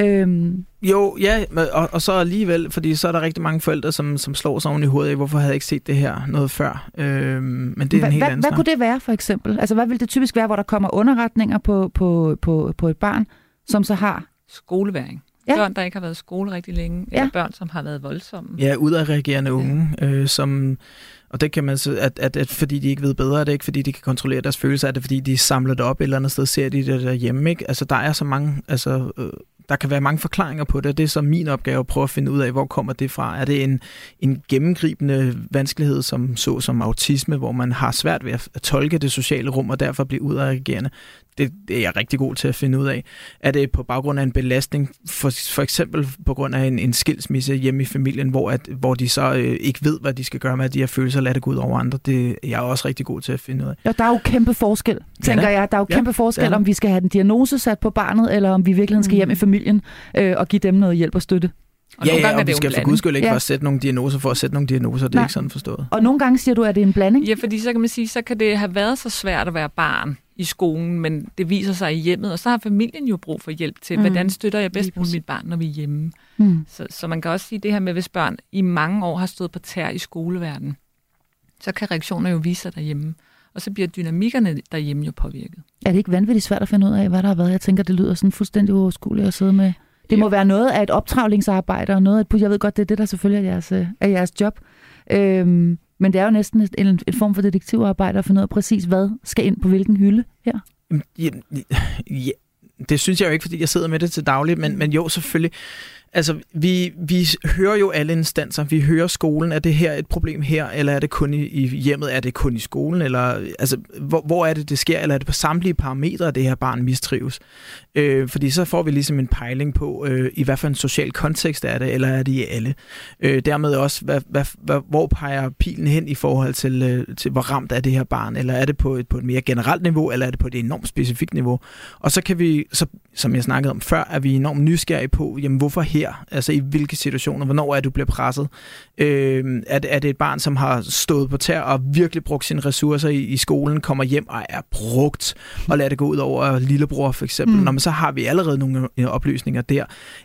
Øhm. Jo, ja, og, og så alligevel, fordi så er der rigtig mange forældre, som, som slår sig oven i hovedet af, hvorfor havde jeg ikke set det her noget før? Øhm, men det er hva, en helt anden Hvad kunne det være, for eksempel? Altså, hvad vil det typisk være, hvor der kommer underretninger på, på, på, på et barn, som så har... Skoleværing. Ja. Børn, der ikke har været i skole rigtig længe, ja. eller børn, som har været voldsomme. Ja, udadreagerende unge, ja. øh, som... Og det kan man så, at, at, at fordi de ikke ved bedre, er det ikke fordi de kan kontrollere deres følelser, er det fordi de samler det op et eller andet sted, ser de det derhjemme, ikke? Altså der er så mange, altså øh, der kan være mange forklaringer på det, det er så min opgave at prøve at finde ud af, hvor kommer det fra. Er det en, en gennemgribende vanskelighed, som så som autisme, hvor man har svært ved at, tolke det sociale rum, og derfor blive udadreagerende? Det, det er jeg rigtig god til at finde ud af. Er det på baggrund af en belastning, for, for eksempel på grund af en, en skilsmisse hjemme i familien, hvor, at, hvor de så øh, ikke ved, hvad de skal gøre med de her følelser, og lade det gå ud over andre? Det er jeg også rigtig god til at finde ud af. Ja, der er jo kæmpe forskel, tænker ja, jeg. Der er jo kæmpe ja, forskel, ja. om vi skal have den diagnose sat på barnet, eller om vi virkelig skal hjem i familien øh, og give dem noget hjælp og støtte. Og ja, ja, og vi skal for guds skyld ikke ja. for at sætte nogle diagnoser for at sætte nogle diagnoser. Det er Nej. ikke sådan forstået. Og nogle gange siger du, at det er en blanding? Ja, fordi så kan man sige, så kan det have været så svært at være barn, i skolen, men det viser sig i hjemmet, og så har familien jo brug for hjælp til, mm. hvordan støtter jeg bedst muligt mit barn, når vi er hjemme. Mm. Så, så man kan også sige det her med, hvis børn i mange år har stået på tær i skoleverdenen, så kan reaktioner jo vise sig derhjemme, og så bliver dynamikkerne derhjemme jo påvirket. Er det ikke vanvittigt svært at finde ud af, hvad der har været? Jeg tænker, det lyder sådan fuldstændig uoverskueligt at sidde med. Det må være noget af et optravlingsarbejde, og noget af et, jeg ved godt, det er det, der selvfølgelig er jeres, er jeres job. Øhm, men det er jo næsten et, en, et form for detektivarbejde at finde ud af præcis, hvad skal ind på hvilken hylde her. Ja, ja, det synes jeg jo ikke, fordi jeg sidder med det til daglig, men, men jo, selvfølgelig. Altså, vi, vi hører jo alle instanser. Vi hører skolen. Er det her et problem her, eller er det kun i, i hjemmet? Er det kun i skolen? Eller, altså, hvor, hvor er det, det sker? Eller er det på samtlige parametre, at det her barn mistrives? Øh, fordi så får vi ligesom en pejling på, øh, i hvad for en social kontekst er det, eller er det i alle? Øh, dermed også, hvad, hvad, hvad, hvor peger pilen hen i forhold til, øh, til, hvor ramt er det her barn? Eller er det på et, på et mere generelt niveau, eller er det på et enormt specifikt niveau? Og så kan vi, så, som jeg snakkede om før, er vi enormt nysgerrige på, jamen hvorfor her? Altså i hvilke situationer? Hvornår er du bliver presset? Øh, er, det, er det et barn, som har stået på tær og virkelig brugt sine ressourcer i, i skolen, kommer hjem og er brugt, og lader det gå ud over lillebror for eksempel? Mm. Når så har vi allerede nogle øh, oplysninger der.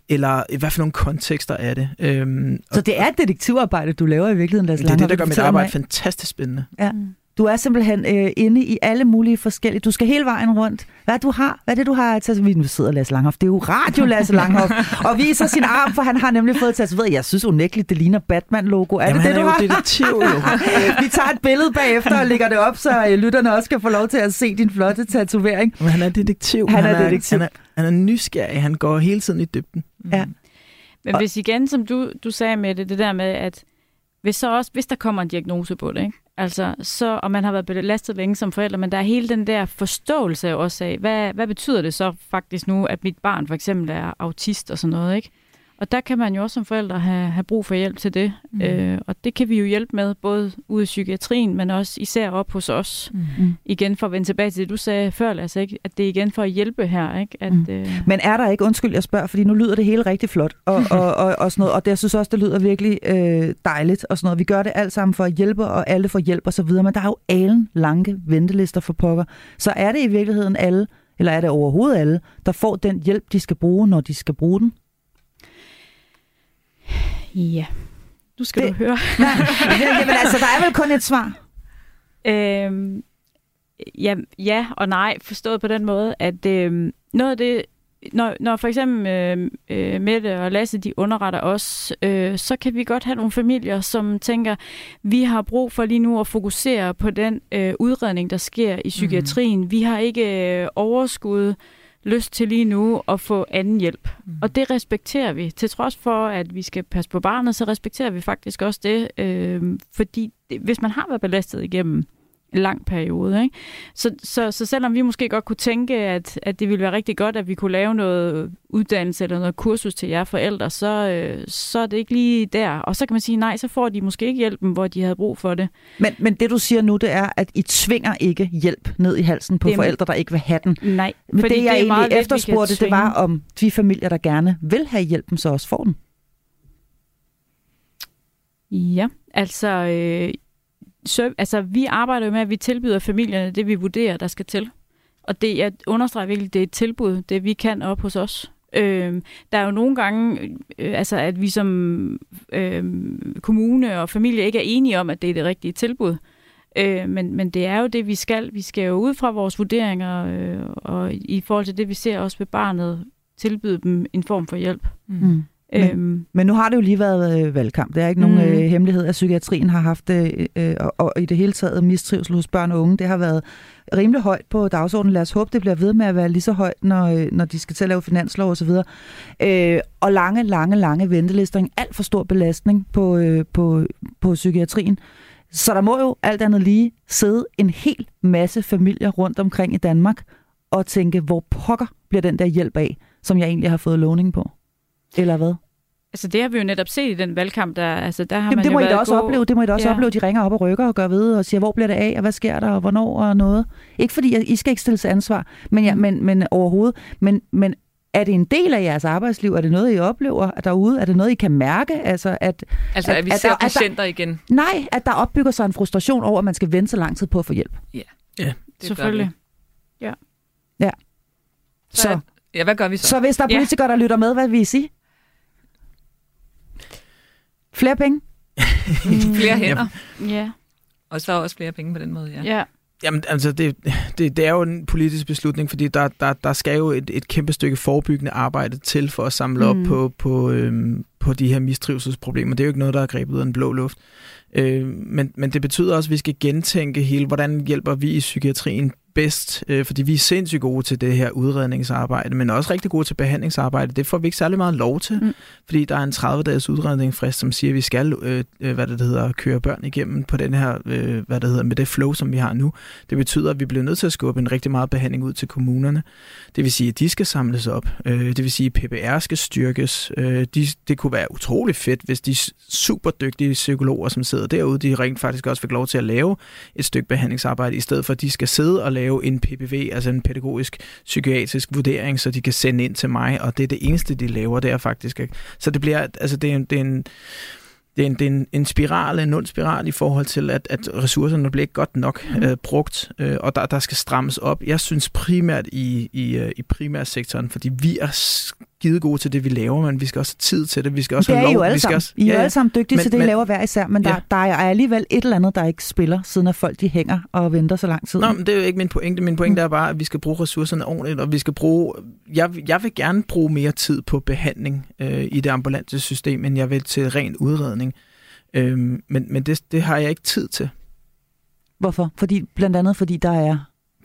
Eller hvad for nogle kontekster er det? Øhm, så det er et detektivarbejde, du laver i virkeligheden, Lars Det er det, der gør mit arbejde fantastisk spændende. Ja. Du er simpelthen øh, inde i alle mulige forskellige... Du skal hele vejen rundt. Hvad du har? Hvad er det, du har til? Vi sidder Lasse Langhoff. Det er jo radio, Lasse Langhoff. og viser sin arm, for han har nemlig fået tatoveret. Jeg synes unægteligt, det ligner Batman-logo. Er Jamen, det det, du er har? jo detektiv, jo. Vi tager et billede bagefter og lægger det op, så øh, lytterne også kan få lov til at se din flotte tatovering. Men han er detektiv. Han, han er, er detektiv. Han er, han er nysgerrig. Han går hele tiden i dybden. Ja. Men hvis igen, som du, du sagde med det, det der med, at hvis, så også, hvis der kommer en diagnose på det, ikke? Altså, så, og man har været belastet længe som forældre, men der er hele den der forståelse også af, hvad, hvad betyder det så faktisk nu, at mit barn for eksempel er autist og sådan noget, ikke? Og der kan man jo også som forældre have, have brug for hjælp til det. Mm. Øh, og det kan vi jo hjælpe med, både ude i psykiatrien, men også især op hos os. Mm. Igen for at vende tilbage til det, du sagde før, Lasse, ikke? at det er igen for at hjælpe her. Ikke? At, mm. øh... Men er der ikke, undskyld jeg spørger, fordi nu lyder det hele rigtig flot, og, og, og, og, sådan noget, og det, jeg synes også, det lyder virkelig øh, dejligt, og sådan noget. Vi gør det alt sammen for at hjælpe, og alle får hjælp og så videre, men der er jo alen lange ventelister for pokker. Så er det i virkeligheden alle, eller er det overhovedet alle, der får den hjælp, de skal bruge, når de skal bruge den? Ja, nu skal det, du høre. nej, jamen altså, der er vel kun et svar? Øhm, ja, ja og nej, forstået på den måde, at øhm, noget af det, når, når for eksempel øh, øh, Mette og Lasse, de underretter os, øh, så kan vi godt have nogle familier, som tænker, vi har brug for lige nu at fokusere på den øh, udredning, der sker i psykiatrien. Mm. Vi har ikke øh, overskud lyst til lige nu at få anden hjælp. Mm. Og det respekterer vi. Til trods for, at vi skal passe på barnet, så respekterer vi faktisk også det. Øh, fordi det, hvis man har været belastet igennem en lang periode. Ikke? Så, så, så selvom vi måske godt kunne tænke, at, at det ville være rigtig godt, at vi kunne lave noget uddannelse eller noget kursus til jer forældre, så, øh, så er det ikke lige der. Og så kan man sige, nej, så får de måske ikke hjælpen, hvor de havde brug for det. Men, men det du siger nu, det er, at I tvinger ikke hjælp ned i halsen på det, forældre, der ikke vil have den. Nej. Men det, jeg det egentlig efterspurgte, det var, om de familier, der gerne vil have hjælpen, så også får den. Ja, altså... Øh, så, altså, vi arbejder jo med, at vi tilbyder familierne det, vi vurderer, der skal til. Og det, jeg understreger virkelig, det er et tilbud, det vi kan op hos os. Øh, der er jo nogle gange, øh, altså, at vi som øh, kommune og familie ikke er enige om, at det er det rigtige tilbud. Øh, men, men det er jo det, vi skal. Vi skal jo ud fra vores vurderinger, øh, og i forhold til det, vi ser også ved barnet, tilbyde dem en form for hjælp. Mm. mm. Men, øhm. men nu har det jo lige været øh, valgkamp. Det er ikke nogen mm. øh, hemmelighed, at psykiatrien har haft øh, øh, og, og i det hele taget mistrivsel hos børn og unge. Det har været rimelig højt på dagsordenen. Lad os håbe, det bliver ved med at være lige så højt, når, øh, når de skal til at lave finanslov osv. Øh, og lange, lange, lange ventelister. En alt for stor belastning på, øh, på, på psykiatrien. Så der må jo alt andet lige sidde en hel masse familier rundt omkring i Danmark og tænke, hvor pokker bliver den der hjælp af, som jeg egentlig har fået lovning på. Eller hvad? Altså det har vi jo netop set i den valgkamp, der, altså der har Jamen, man det må jo I da også god... opleve. Det må I da også ja. opleve. De ringer op og rykker og gør ved og siger, hvor bliver det af, og hvad sker der, og hvornår og noget. Ikke fordi, I skal ikke stille til ansvar, men, ja, mm. men, men overhovedet. Men, men er det en del af jeres arbejdsliv? Er det noget, I oplever derude? Er det noget, I kan mærke? Altså, at, altså, at, at vi ser at patienter der, igen? Nej, at der opbygger sig en frustration over, at man skal vente så lang tid på at få hjælp. Ja, ja det selvfølgelig. Ja. Ja. Så, så, ja, hvad gør vi så? Så hvis der er politikere, ja. der lytter med, hvad vil I sige? Flere penge? flere hænder. Ja. Og så også flere penge på den måde, ja. Ja. Jamen, altså, det, det, det er jo en politisk beslutning, fordi der, der, der skal jo et, et kæmpe stykke forebyggende arbejde til for at samle mm. op på, på, øhm, på de her mistrivselsproblemer. Det er jo ikke noget, der er grebet ud af en blå luft. Øh, men, men det betyder også, at vi skal gentænke hele, hvordan hjælper vi i psykiatrien bedst, øh, fordi vi er sindssygt gode til det her udredningsarbejde, men også rigtig gode til behandlingsarbejde. Det får vi ikke særlig meget lov til, mm. fordi der er en 30-dages udredningsfrist, som siger, at vi skal øh, øh, hvad det hedder, køre børn igennem på den her, øh, hvad det hedder, med det flow, som vi har nu. Det betyder, at vi bliver nødt til at skubbe en rigtig meget behandling ud til kommunerne. Det vil sige, at de skal samles op. Øh, det vil sige, at PPR skal styrkes. Øh, de, det kunne være utrolig fedt, hvis de super dygtige psykologer, som sidder derude, de rent faktisk også fik lov til at lave et stykke behandlingsarbejde, i stedet for at de skal sidde og lave lave en PPV, altså en pædagogisk psykiatrisk vurdering, så de kan sende ind til mig, og det er det eneste, de laver, det er faktisk. Så det bliver, altså det er, det er en, det er en, det er en, en spiral, en nul spiral i forhold til, at, at ressourcerne bliver ikke godt nok mm. øh, brugt, øh, og der, der skal strammes op. Jeg synes primært i, i, øh, i primærsektoren, fordi vi er skide gode til det, vi laver, men vi skal også have tid til det. Vi skal også det have lov. I jo alle vi skal også, I er jo alle sammen dygtige men, til det, I laver hver især, men der, ja. der er alligevel et eller andet, der ikke spiller, siden at folk de hænger og venter så lang tid. Nå, men det er jo ikke min pointe. Min pointe mm. er bare, at vi skal bruge ressourcerne ordentligt, og vi skal bruge... Jeg, jeg vil gerne bruge mere tid på behandling øh, i det ambulante system, end jeg vil til ren udredning. Øh, men men det, det har jeg ikke tid til. Hvorfor? Fordi, blandt andet fordi der er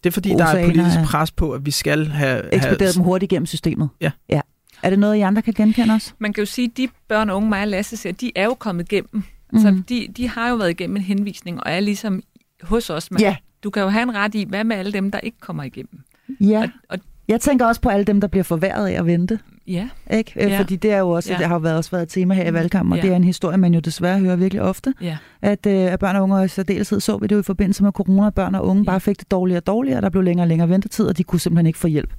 det er fordi, der er politisk pres på, at vi skal have... Ekspederet have... dem hurtigt gennem systemet. Ja. ja. Er det noget, I andre kan genkende også? Man kan jo sige, at de børn og unge, mig og Lasse ser, de er jo kommet igennem. Mm. De, de har jo været igennem en henvisning, og er ligesom hos os. Men ja. Du kan jo have en ret i, hvad med alle dem, der ikke kommer igennem? Ja. Og, og jeg tænker også på alle dem, der bliver forværret af at vente. Ja. Ikke? Øh, ja. Fordi det er jo også, ja. det har jo været, også været et tema her i mm. valgkampen, og ja. det er en historie, man jo desværre hører virkelig ofte. Ja. At, øh, at børn og unge, og i særdeleshed så vi det jo i forbindelse med corona, at børn og unge ja. bare fik det dårligere og dårligere, der blev længere og længere ventetid, og de kunne simpelthen ikke få hjælp.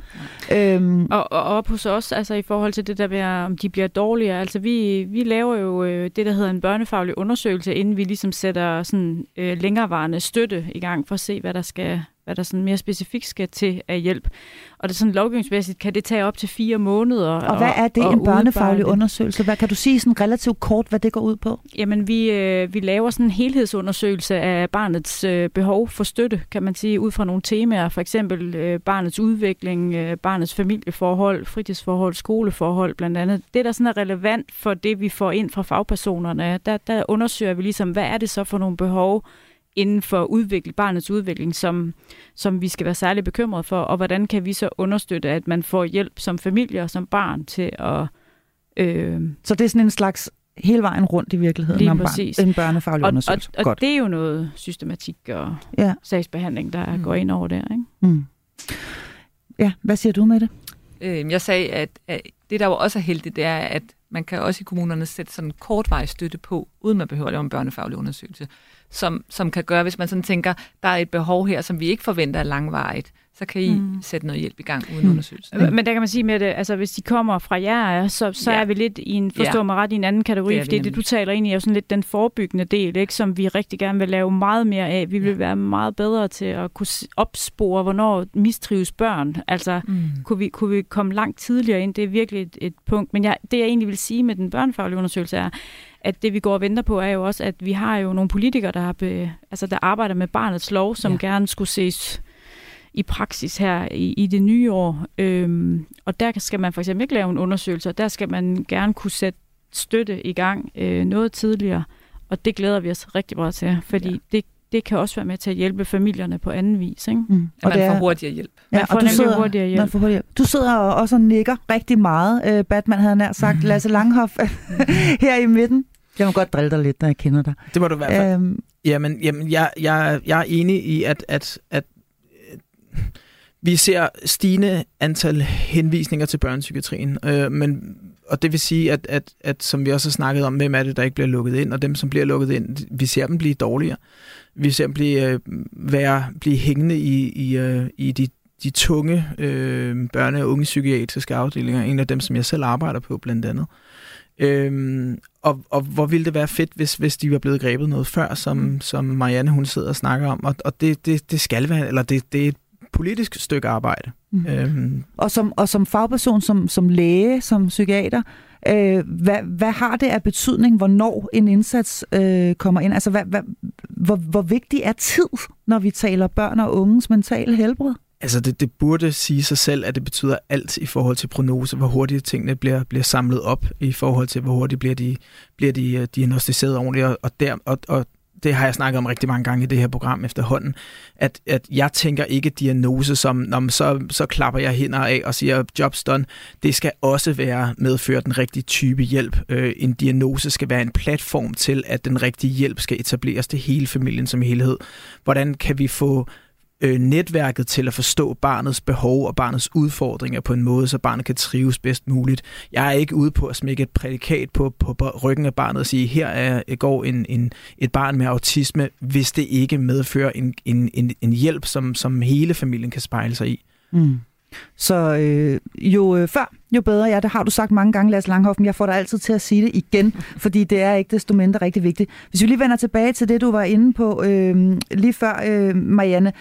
Ja. Øhm, og, og op hos os, altså i forhold til det der med, om de bliver dårligere, altså vi, vi laver jo øh, det, der hedder en børnefaglig undersøgelse, inden vi ligesom sætter sådan øh, længerevarende støtte i gang, for at se, hvad der skal hvad der sådan mere specifikt skal til af hjælp. Og det er sådan lovgivningsmæssigt, kan det tage op til fire måneder. Og hvad er det, og, en børnefaglig undersøgelse? Hvad, kan du sige sådan relativt kort, hvad det går ud på? Jamen, vi, øh, vi laver sådan en helhedsundersøgelse af barnets øh, behov for støtte, kan man sige, ud fra nogle temaer. For eksempel øh, barnets udvikling, øh, barnets familieforhold, fritidsforhold, skoleforhold blandt andet. Det, der sådan er relevant for det, vi får ind fra fagpersonerne, der, der undersøger vi ligesom, hvad er det så for nogle behov, inden for udvikling, barnets udvikling, som, som vi skal være særlig bekymrede for, og hvordan kan vi så understøtte, at man får hjælp som familie og som barn til at... Øh, så det er sådan en slags hele vejen rundt i virkeligheden Lige præcis. Barn, en børnefaglig og, undersøgelse. Og, og, og det er jo noget systematik og ja. sagsbehandling, der mm. går ind over der. Ikke? Mm. Ja, hvad siger du med det? Øh, jeg sagde, at, at det der jo også er heldigt, det er, at man kan også i kommunerne sætte sådan kortvej støtte på, uden man behøver at lave en børnefaglig undersøgelse som, som kan gøre, hvis man sådan tænker, der er et behov her, som vi ikke forventer er langvarigt, så kan I mm. sætte noget hjælp i gang uden mm. undersøgelse. Men der kan man sige med det, altså hvis de kommer fra jer, så, så ja. er vi lidt i en, forstå ja. mig ret, i en anden kategori, det fordi det, du taler ind i, er jo sådan lidt den forebyggende del, ikke, som vi rigtig gerne vil lave meget mere af. Vi vil ja. være meget bedre til at kunne opspore, hvornår mistrives børn. Altså, mm. kunne, vi, kunne vi komme langt tidligere ind? Det er virkelig et, et punkt. Men jeg, det, jeg egentlig vil sige med den børnefaglige undersøgelse er, at det vi går og venter på er jo også, at vi har jo nogle politikere, der, har be, altså, der arbejder med barnets lov, som ja. gerne skulle ses i praksis her i, i det nye år. Øhm, og der skal man for eksempel ikke lave en undersøgelse, og der skal man gerne kunne sætte støtte i gang øh, noget tidligere. Og det glæder vi os rigtig meget til, fordi ja. det, det kan også være med til at hjælpe familierne på anden vis. Ikke? Mm. Og man får hurtigere hjælp. Ja, man får og du sidder, hurtigere hjælp. Man får hurtigere. Du sidder og også og nikker rigtig meget. Uh, Batman havde nær sagt, mm. Lasse Langhoff her i midten. Jeg må godt drille dig lidt, når jeg kender dig. Det må du i hvert fald. Øhm, jamen, jamen jeg, jeg, jeg er enig i, at, at, at vi ser stigende antal henvisninger til børnepsykiatrien, øh, men og det vil sige, at, at, at som vi også har snakket om, hvem er det, der ikke bliver lukket ind, og dem, som bliver lukket ind, vi ser dem blive dårligere. Vi ser dem blive, øh, være, blive hængende i, i, øh, i de, de tunge øh, børne- og unge psykiatriske afdelinger, en af dem, som jeg selv arbejder på blandt andet. Øhm, og, og hvor ville det være fedt, hvis, hvis de var blevet grebet noget før, som, mm. som Marianne hun sidder og snakker om. Og, og det, det, det skal være, eller det, det er et politisk stykke arbejde. Mm. Øhm. Og, som, og som fagperson, som, som læge, som psykiater, øh, hvad, hvad har det af betydning, hvornår en indsats øh, kommer ind? Altså, hvad, hvad, hvor, hvor vigtig er tid, når vi taler børn og unges mentale helbred? Altså det, det burde sige sig selv, at det betyder alt i forhold til prognose, hvor hurtigt tingene bliver, bliver samlet op, i forhold til hvor hurtigt bliver de, bliver de uh, diagnostiseret ordentligt, og, der, og, og det har jeg snakket om rigtig mange gange i det her program efterhånden, at, at jeg tænker ikke diagnose som, når så, så klapper jeg hænder af og siger, job's done. Det skal også være medføre den rigtige type hjælp. Øh, en diagnose skal være en platform til, at den rigtige hjælp skal etableres til hele familien som helhed. Hvordan kan vi få øh, netværket til at forstå barnets behov og barnets udfordringer på en måde, så barnet kan trives bedst muligt. Jeg er ikke ude på at smække et prædikat på, på, på ryggen af barnet og sige, her er, går en, en, et barn med autisme, hvis det ikke medfører en, en, en, en hjælp, som, som hele familien kan spejle sig i. Mm. Så øh, jo øh, før, jo bedre. Ja, det har du sagt mange gange, Lars Langhoff, men jeg får dig altid til at sige det igen, fordi det er ikke desto mindre rigtig vigtigt. Hvis vi lige vender tilbage til det, du var inde på øh, lige før, øh, Marianne,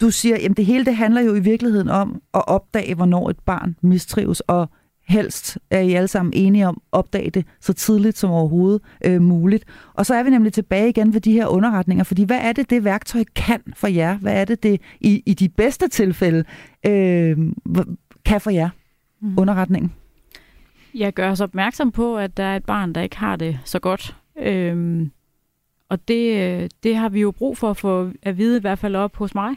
du siger, at det hele det handler jo i virkeligheden om at opdage, hvornår et barn mistrives, og helst er I alle sammen enige om at opdage det så tidligt som overhovedet øh, muligt. Og så er vi nemlig tilbage igen ved de her underretninger, fordi hvad er det, det værktøj kan for jer? Hvad er det, det i, i de bedste tilfælde øh, kan for jer, mm. underretningen? Jeg gør os opmærksom på, at der er et barn, der ikke har det så godt. Øhm, og det, det har vi jo brug for at få at vide, i hvert fald op hos mig.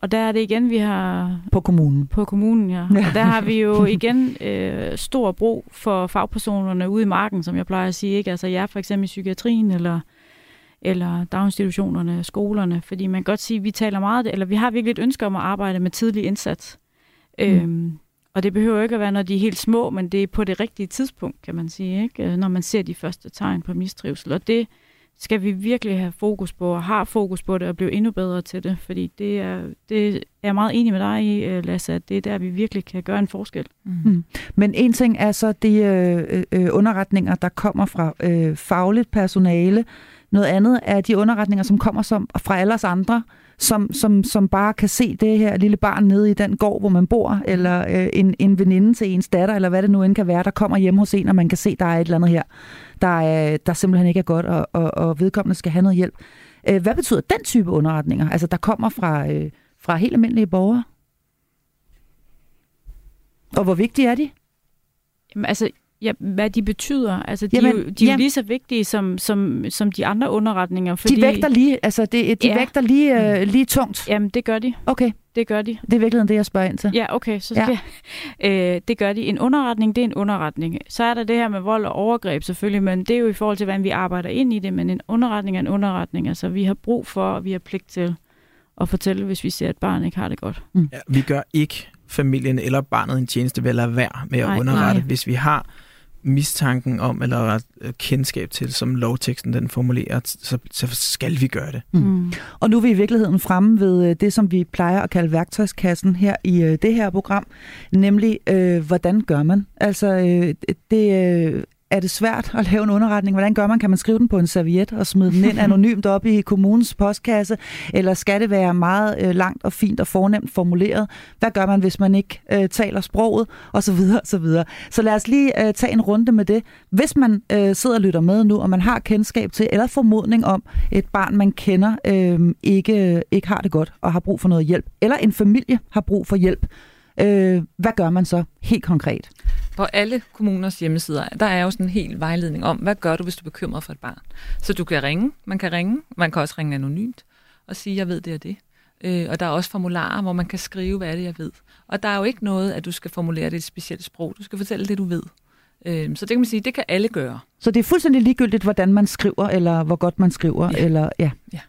Og der er det igen, vi har... På kommunen. På kommunen, ja. ja. Og der har vi jo igen øh, stor brug for fagpersonerne ude i marken, som jeg plejer at sige. Ikke? Altså jeg for eksempel i psykiatrien, eller, eller daginstitutionerne, skolerne. Fordi man kan godt sige, at vi taler meget, eller vi har virkelig et ønske om at arbejde med tidlig indsats. Mm. Øhm, og det behøver ikke at være, når de er helt små, men det er på det rigtige tidspunkt, kan man sige, ikke? når man ser de første tegn på mistrivsel. Og det skal vi virkelig have fokus på, og har fokus på det, og blive endnu bedre til det. Fordi det er, det er jeg meget enig med dig i, øh, Lasse, at det er der, vi virkelig kan gøre en forskel. Mm. Mm. Men en ting er så de øh, øh, underretninger, der kommer fra øh, fagligt personale. Noget andet er de underretninger, som kommer som, fra alle os andre, som, som, som bare kan se det her lille barn nede i den gård, hvor man bor, eller øh, en, en veninde til ens datter, eller hvad det nu end kan være, der kommer hjem hos en, og man kan se, der er et eller andet her, der, øh, der simpelthen ikke er godt, og, og, og vedkommende skal have noget hjælp. Øh, hvad betyder den type underretninger, altså der kommer fra, øh, fra helt almindelige borgere? Og hvor vigtige er de? Jamen, altså, ja, hvad de betyder. Altså, de, jamen, er, jo, de er jo lige så vigtige som, som, som de andre underretninger. Fordi, de vægter lige, altså det, de ja. vægter lige, uh, lige tungt? Jamen, det gør de. Okay. Det gør de. Det er virkelig det, jeg spørger ind til. Ja, okay. Så ja. Det, øh, det gør de. En underretning, det er en underretning. Så er der det her med vold og overgreb selvfølgelig, men det er jo i forhold til, hvordan vi arbejder ind i det. Men en underretning er en underretning. Altså, vi har brug for, og vi har pligt til at fortælle, hvis vi ser, at barnet ikke har det godt. Mm. Ja, vi gør ikke familien eller barnet en tjeneste ved at lade være med at nej, underrette. Nej. Hvis vi har mistanken om, eller kendskab til, som lovteksten den formulerer, så, så skal vi gøre det. Mm. mm. Og nu er vi i virkeligheden fremme ved øh, det, som vi plejer at kalde værktøjskassen her i øh, det her program, nemlig, øh, hvordan gør man? Altså, øh, det øh, er det svært at lave en underretning? Hvordan gør man? Kan man skrive den på en serviet og smide den ind anonymt op i kommunens postkasse? Eller skal det være meget øh, langt og fint og fornemt formuleret? Hvad gør man, hvis man ikke øh, taler sproget? Og så videre, og så videre. Så lad os lige øh, tage en runde med det. Hvis man øh, sidder og lytter med nu, og man har kendskab til, eller formodning om, et barn, man kender, øh, ikke, ikke har det godt og har brug for noget hjælp, eller en familie har brug for hjælp, øh, hvad gør man så helt konkret? På alle kommuners hjemmesider, der er jo sådan en hel vejledning om, hvad gør du, hvis du er bekymret for et barn. Så du kan ringe, man kan ringe, man kan også ringe anonymt og sige, jeg ved det og det. Øh, og der er også formularer, hvor man kan skrive, hvad er det, jeg ved. Og der er jo ikke noget, at du skal formulere det i et specielt sprog. Du skal fortælle det, du ved. Øh, så det kan man sige, det kan alle gøre. Så det er fuldstændig ligegyldigt, hvordan man skriver, eller hvor godt man skriver? Ja. Eller, ja. ja.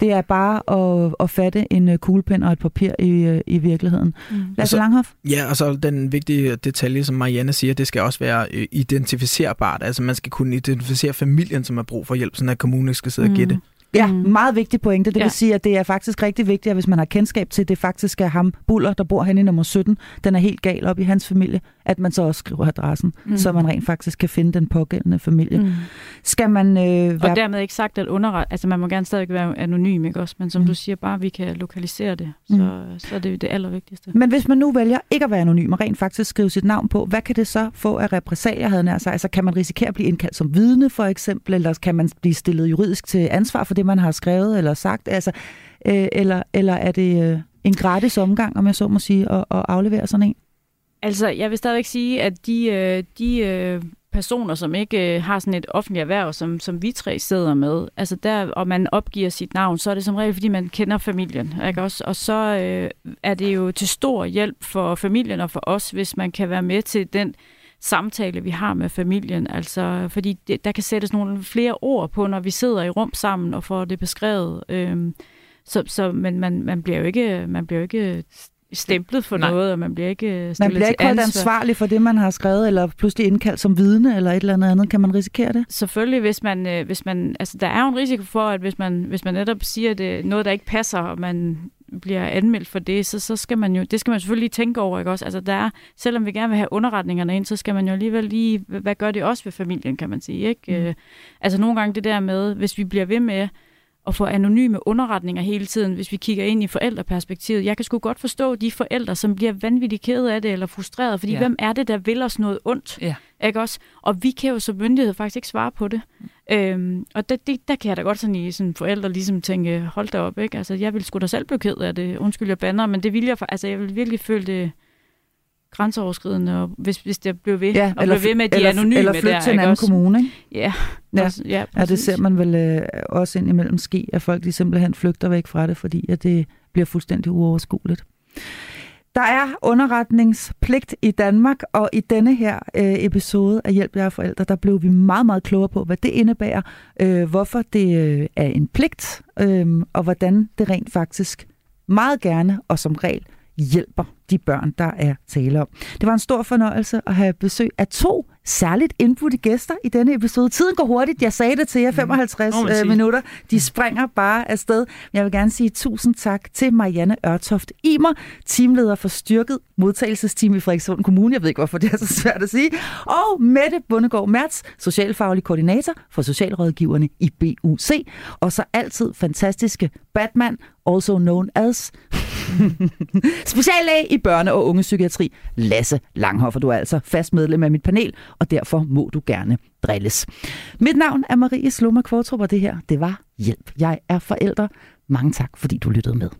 Det er bare at, at fatte en øh, kuglepen og et papir i, øh, i virkeligheden. Mm. Lasse altså, Langhoff? Ja, og så den vigtige detalje, som Marianne siger, det skal også være øh, identificerbart. Altså man skal kunne identificere familien, som har brug for hjælp, sådan at kommunen skal sidde mm. og gætte. Ja, mm. meget vigtig pointe. Det ja. vil sige, at det er faktisk rigtig vigtigt, at hvis man har kendskab til, at det faktisk er ham, Buller, der bor hen i nummer 17, den er helt gal op i hans familie, at man så også skriver adressen, mm. så man rent faktisk kan finde den pågældende familie. Mm. Skal man øh, være... Og dermed ikke sagt, at underret... Altså, man må gerne stadig være anonym, ikke også? Men som mm. du siger, bare vi kan lokalisere det, så, mm. så er det det allervigtigste. Men hvis man nu vælger ikke at være anonym og rent faktisk skrive sit navn på, hvad kan det så få af repressalier, havde nær sig? Altså, kan man risikere at blive indkaldt som vidne, for eksempel, eller kan man blive stillet juridisk til ansvar for det, man har skrevet eller sagt? Altså, øh, eller, eller er det... Øh, en gratis omgang, om jeg så må sige, at, at aflevere sådan en? Altså, jeg vil stadigvæk sige, at de, øh, de øh, personer, som ikke øh, har sådan et offentligt erhverv, som, som vi tre sidder med, altså der, og man opgiver sit navn, så er det som regel, fordi man kender familien. Ikke også? Og så øh, er det jo til stor hjælp for familien og for os, hvis man kan være med til den samtale, vi har med familien. Altså, fordi det, der kan sættes nogle flere ord på, når vi sidder i rum sammen og får det beskrevet. Øh, så, så, men man, man, bliver jo ikke, man bliver jo ikke stemplet for Nej. noget, og man bliver ikke stillet Man bliver ikke holdt ansvarlig for det, man har skrevet, eller pludselig indkaldt som vidne, eller et eller andet andet. Kan man risikere det? Selvfølgelig, hvis man, øh, hvis man altså der er jo en risiko for, at hvis man, hvis man netop siger det, noget, der ikke passer, og man bliver anmeldt for det, så, så skal man jo, det skal man selvfølgelig lige tænke over, ikke også? Altså der er, selvom vi gerne vil have underretningerne ind, så skal man jo alligevel lige, hvad gør det også ved familien, kan man sige, ikke? Mm. Øh, altså nogle gange det der med, hvis vi bliver ved med at få anonyme underretninger hele tiden, hvis vi kigger ind i forældreperspektivet. Jeg kan sgu godt forstå de forældre, som bliver vanvittigt kede af det eller frustreret, fordi ja. hvem er det, der vil os noget ondt? Ja. Ikke også? Og vi kan jo som myndighed faktisk ikke svare på det. Mm. Øhm, og det, det, der kan jeg da godt sådan i sådan forældre ligesom tænke, hold da op, ikke? Altså, jeg vil sgu da selv blive ked af det. Undskyld, jeg banner, men det vil jeg, altså, jeg vil virkelig føle det grænseoverskridende, og hvis, hvis det bliver ved, ja, og eller, bliver ved med, at de eller, anonyme Eller flytte til en anden også? kommune, ikke? Ja. Ja, også, ja, ja, det ser man vel øh, også ind imellem ske, at folk de simpelthen flygter væk fra det, fordi at det bliver fuldstændig uoverskueligt. Der er underretningspligt i Danmark, og i denne her øh, episode af Hjælp jer forældre, der blev vi meget, meget klogere på, hvad det indebærer, øh, hvorfor det øh, er en pligt, øh, og hvordan det rent faktisk meget gerne og som regel hjælper de børn, der er tale om. Det var en stor fornøjelse at have besøg af to særligt indbudte gæster i denne episode. Tiden går hurtigt. Jeg sagde det til jer, 55 mm. øh, minutter. De springer bare afsted. Jeg vil gerne sige tusind tak til Marianne Ørtoft Imer, teamleder for styrket modtagelsesteam i Frederikshund Kommune. Jeg ved ikke, hvorfor det er så svært at sige. Og Mette Bundegård Mertz, socialfaglig koordinator for socialrådgiverne i BUC. Og så altid fantastiske Batman, also known as speciallæge i børne- og ungepsykiatri, Lasse Langhoffer. Du er altså fast medlem af mit panel, og derfor må du gerne drilles. Mit navn er Marie Slummer Kvartrup, og det her, det var Hjælp. Jeg er forælder. Mange tak, fordi du lyttede med.